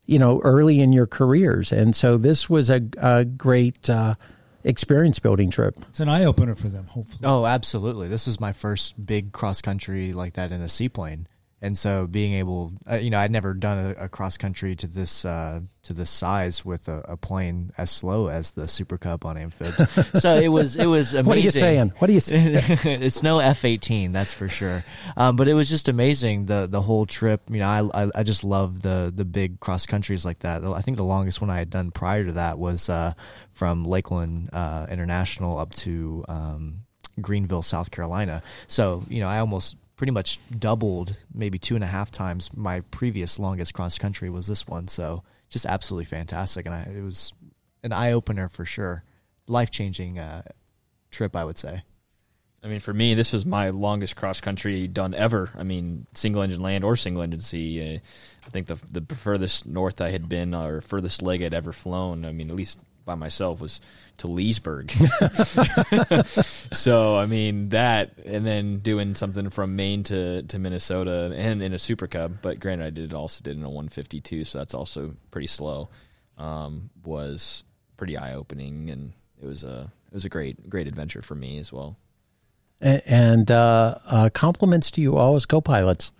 you know, early in your careers. And so this was a, a great uh, experience building trip. It's an eye opener for them, hopefully. Oh, absolutely. This was my first big cross country like that in a seaplane. And so being able, uh, you know, I'd never done a, a cross country to this uh, to this size with a, a plane as slow as the Super Cub on amphibs. so it was it was amazing. What are you saying? What are you saying? it's no F eighteen, that's for sure. Um, but it was just amazing the the whole trip. You know, I I, I just love the the big cross countries like that. I think the longest one I had done prior to that was uh, from Lakeland uh, International up to um, Greenville, South Carolina. So you know, I almost pretty much doubled, maybe two and a half times my previous longest cross country was this one. So just absolutely fantastic, and I, it was an eye opener for sure, life changing uh, trip, I would say. I mean, for me, this was my longest cross country done ever. I mean, single engine land or single engine sea. Uh, I think the the furthest north I had been or furthest leg I'd ever flown. I mean, at least by myself was to Leesburg. so I mean that, and then doing something from Maine to, to Minnesota and in a Super Cub. But granted, I did also did in a 152, so that's also pretty slow. Um, was pretty eye opening, and it was a it was a great great adventure for me as well. And uh, uh, compliments to you all as co-pilots.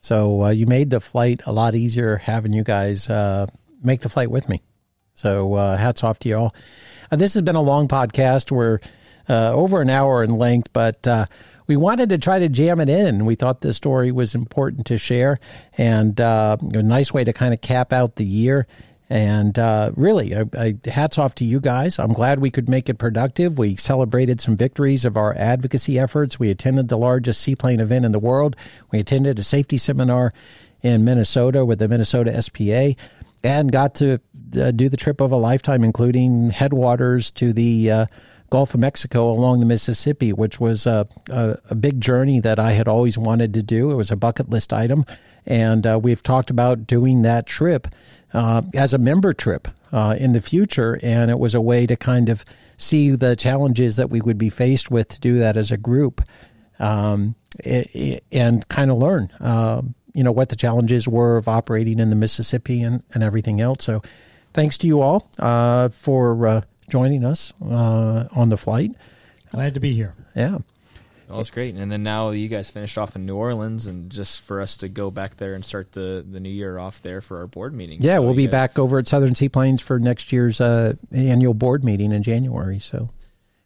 So uh, you made the flight a lot easier having you guys uh, make the flight with me. So uh, hats off to you all. Uh, this has been a long podcast. We're uh, over an hour in length, but uh, we wanted to try to jam it in. We thought this story was important to share and uh, a nice way to kind of cap out the year. And uh, really, I, I, hats off to you guys. I'm glad we could make it productive. We celebrated some victories of our advocacy efforts. We attended the largest seaplane event in the world. We attended a safety seminar in Minnesota with the Minnesota SPA and got to uh, do the trip of a lifetime, including headwaters to the uh, Gulf of Mexico along the Mississippi, which was a, a, a, big journey that I had always wanted to do. It was a bucket list item. And uh, we've talked about doing that trip uh, as a member trip uh, in the future. And it was a way to kind of see the challenges that we would be faced with to do that as a group um, and kind of learn um, you know what the challenges were of operating in the Mississippi and, and everything else. So, thanks to you all uh, for uh, joining us uh, on the flight. Glad to be here. Yeah. Well, that's great. And then now you guys finished off in New Orleans, and just for us to go back there and start the, the new year off there for our board meeting. Yeah, So we'll be guys- back over at Southern Seaplanes for next year's uh, annual board meeting in January. So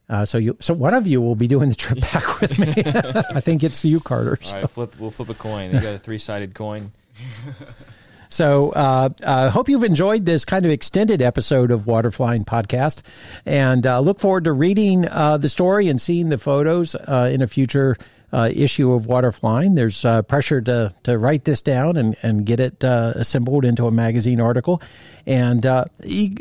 Uh, so you, so one of you will be doing the trip back with me. I think it's you, Carter. All right, flip. We'll flip a coin. You got a three sided coin. So, uh, uh, hope you've enjoyed this kind of extended episode of Waterflying Podcast, and uh, look forward to reading uh, the story and seeing the photos in a future uh, issue of Waterflying. There's uh, pressure to to write this down and and get it uh, assembled into a magazine article. And e-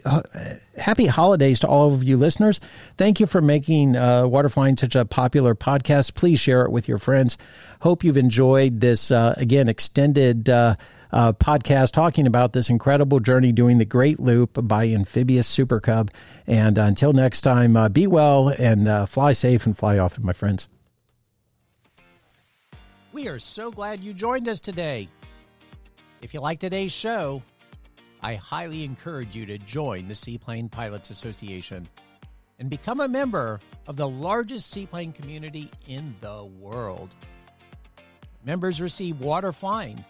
happy holidays to all of you listeners. Thank you for making Waterflying such a popular podcast. Please share it with your friends. Hope you've enjoyed this again extended. Uh, podcast talking about this incredible journey doing the Great Loop by Amphibious Super Cub. And uh, until next time, uh, be well and uh, fly safe and fly often, my friends. We are so glad you joined us today. If you like today's show, I highly encourage you to join the Seaplane Pilots Association and become a member of the largest seaplane community in the world. Members receive Water Flying,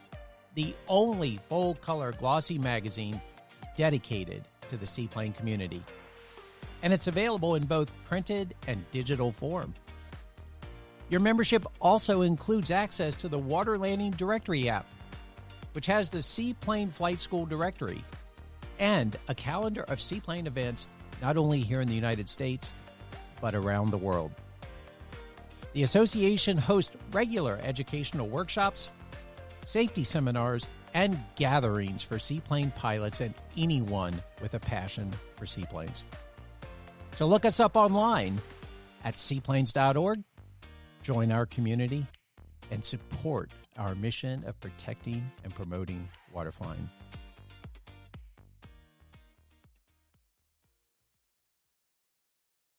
the only full color glossy magazine dedicated to the seaplane community. And it's available in both printed and digital form. Your membership also includes access to the Water Landing Directory app, which has the Seaplane Flight School directory and a calendar of seaplane events not only here in the United States, but around the world. The association hosts regular educational workshops, safety seminars, and gatherings for seaplane pilots and anyone with a passion for seaplanes. So look us up online at seaplanes.org, join our community, and support our mission of protecting and promoting waterflying.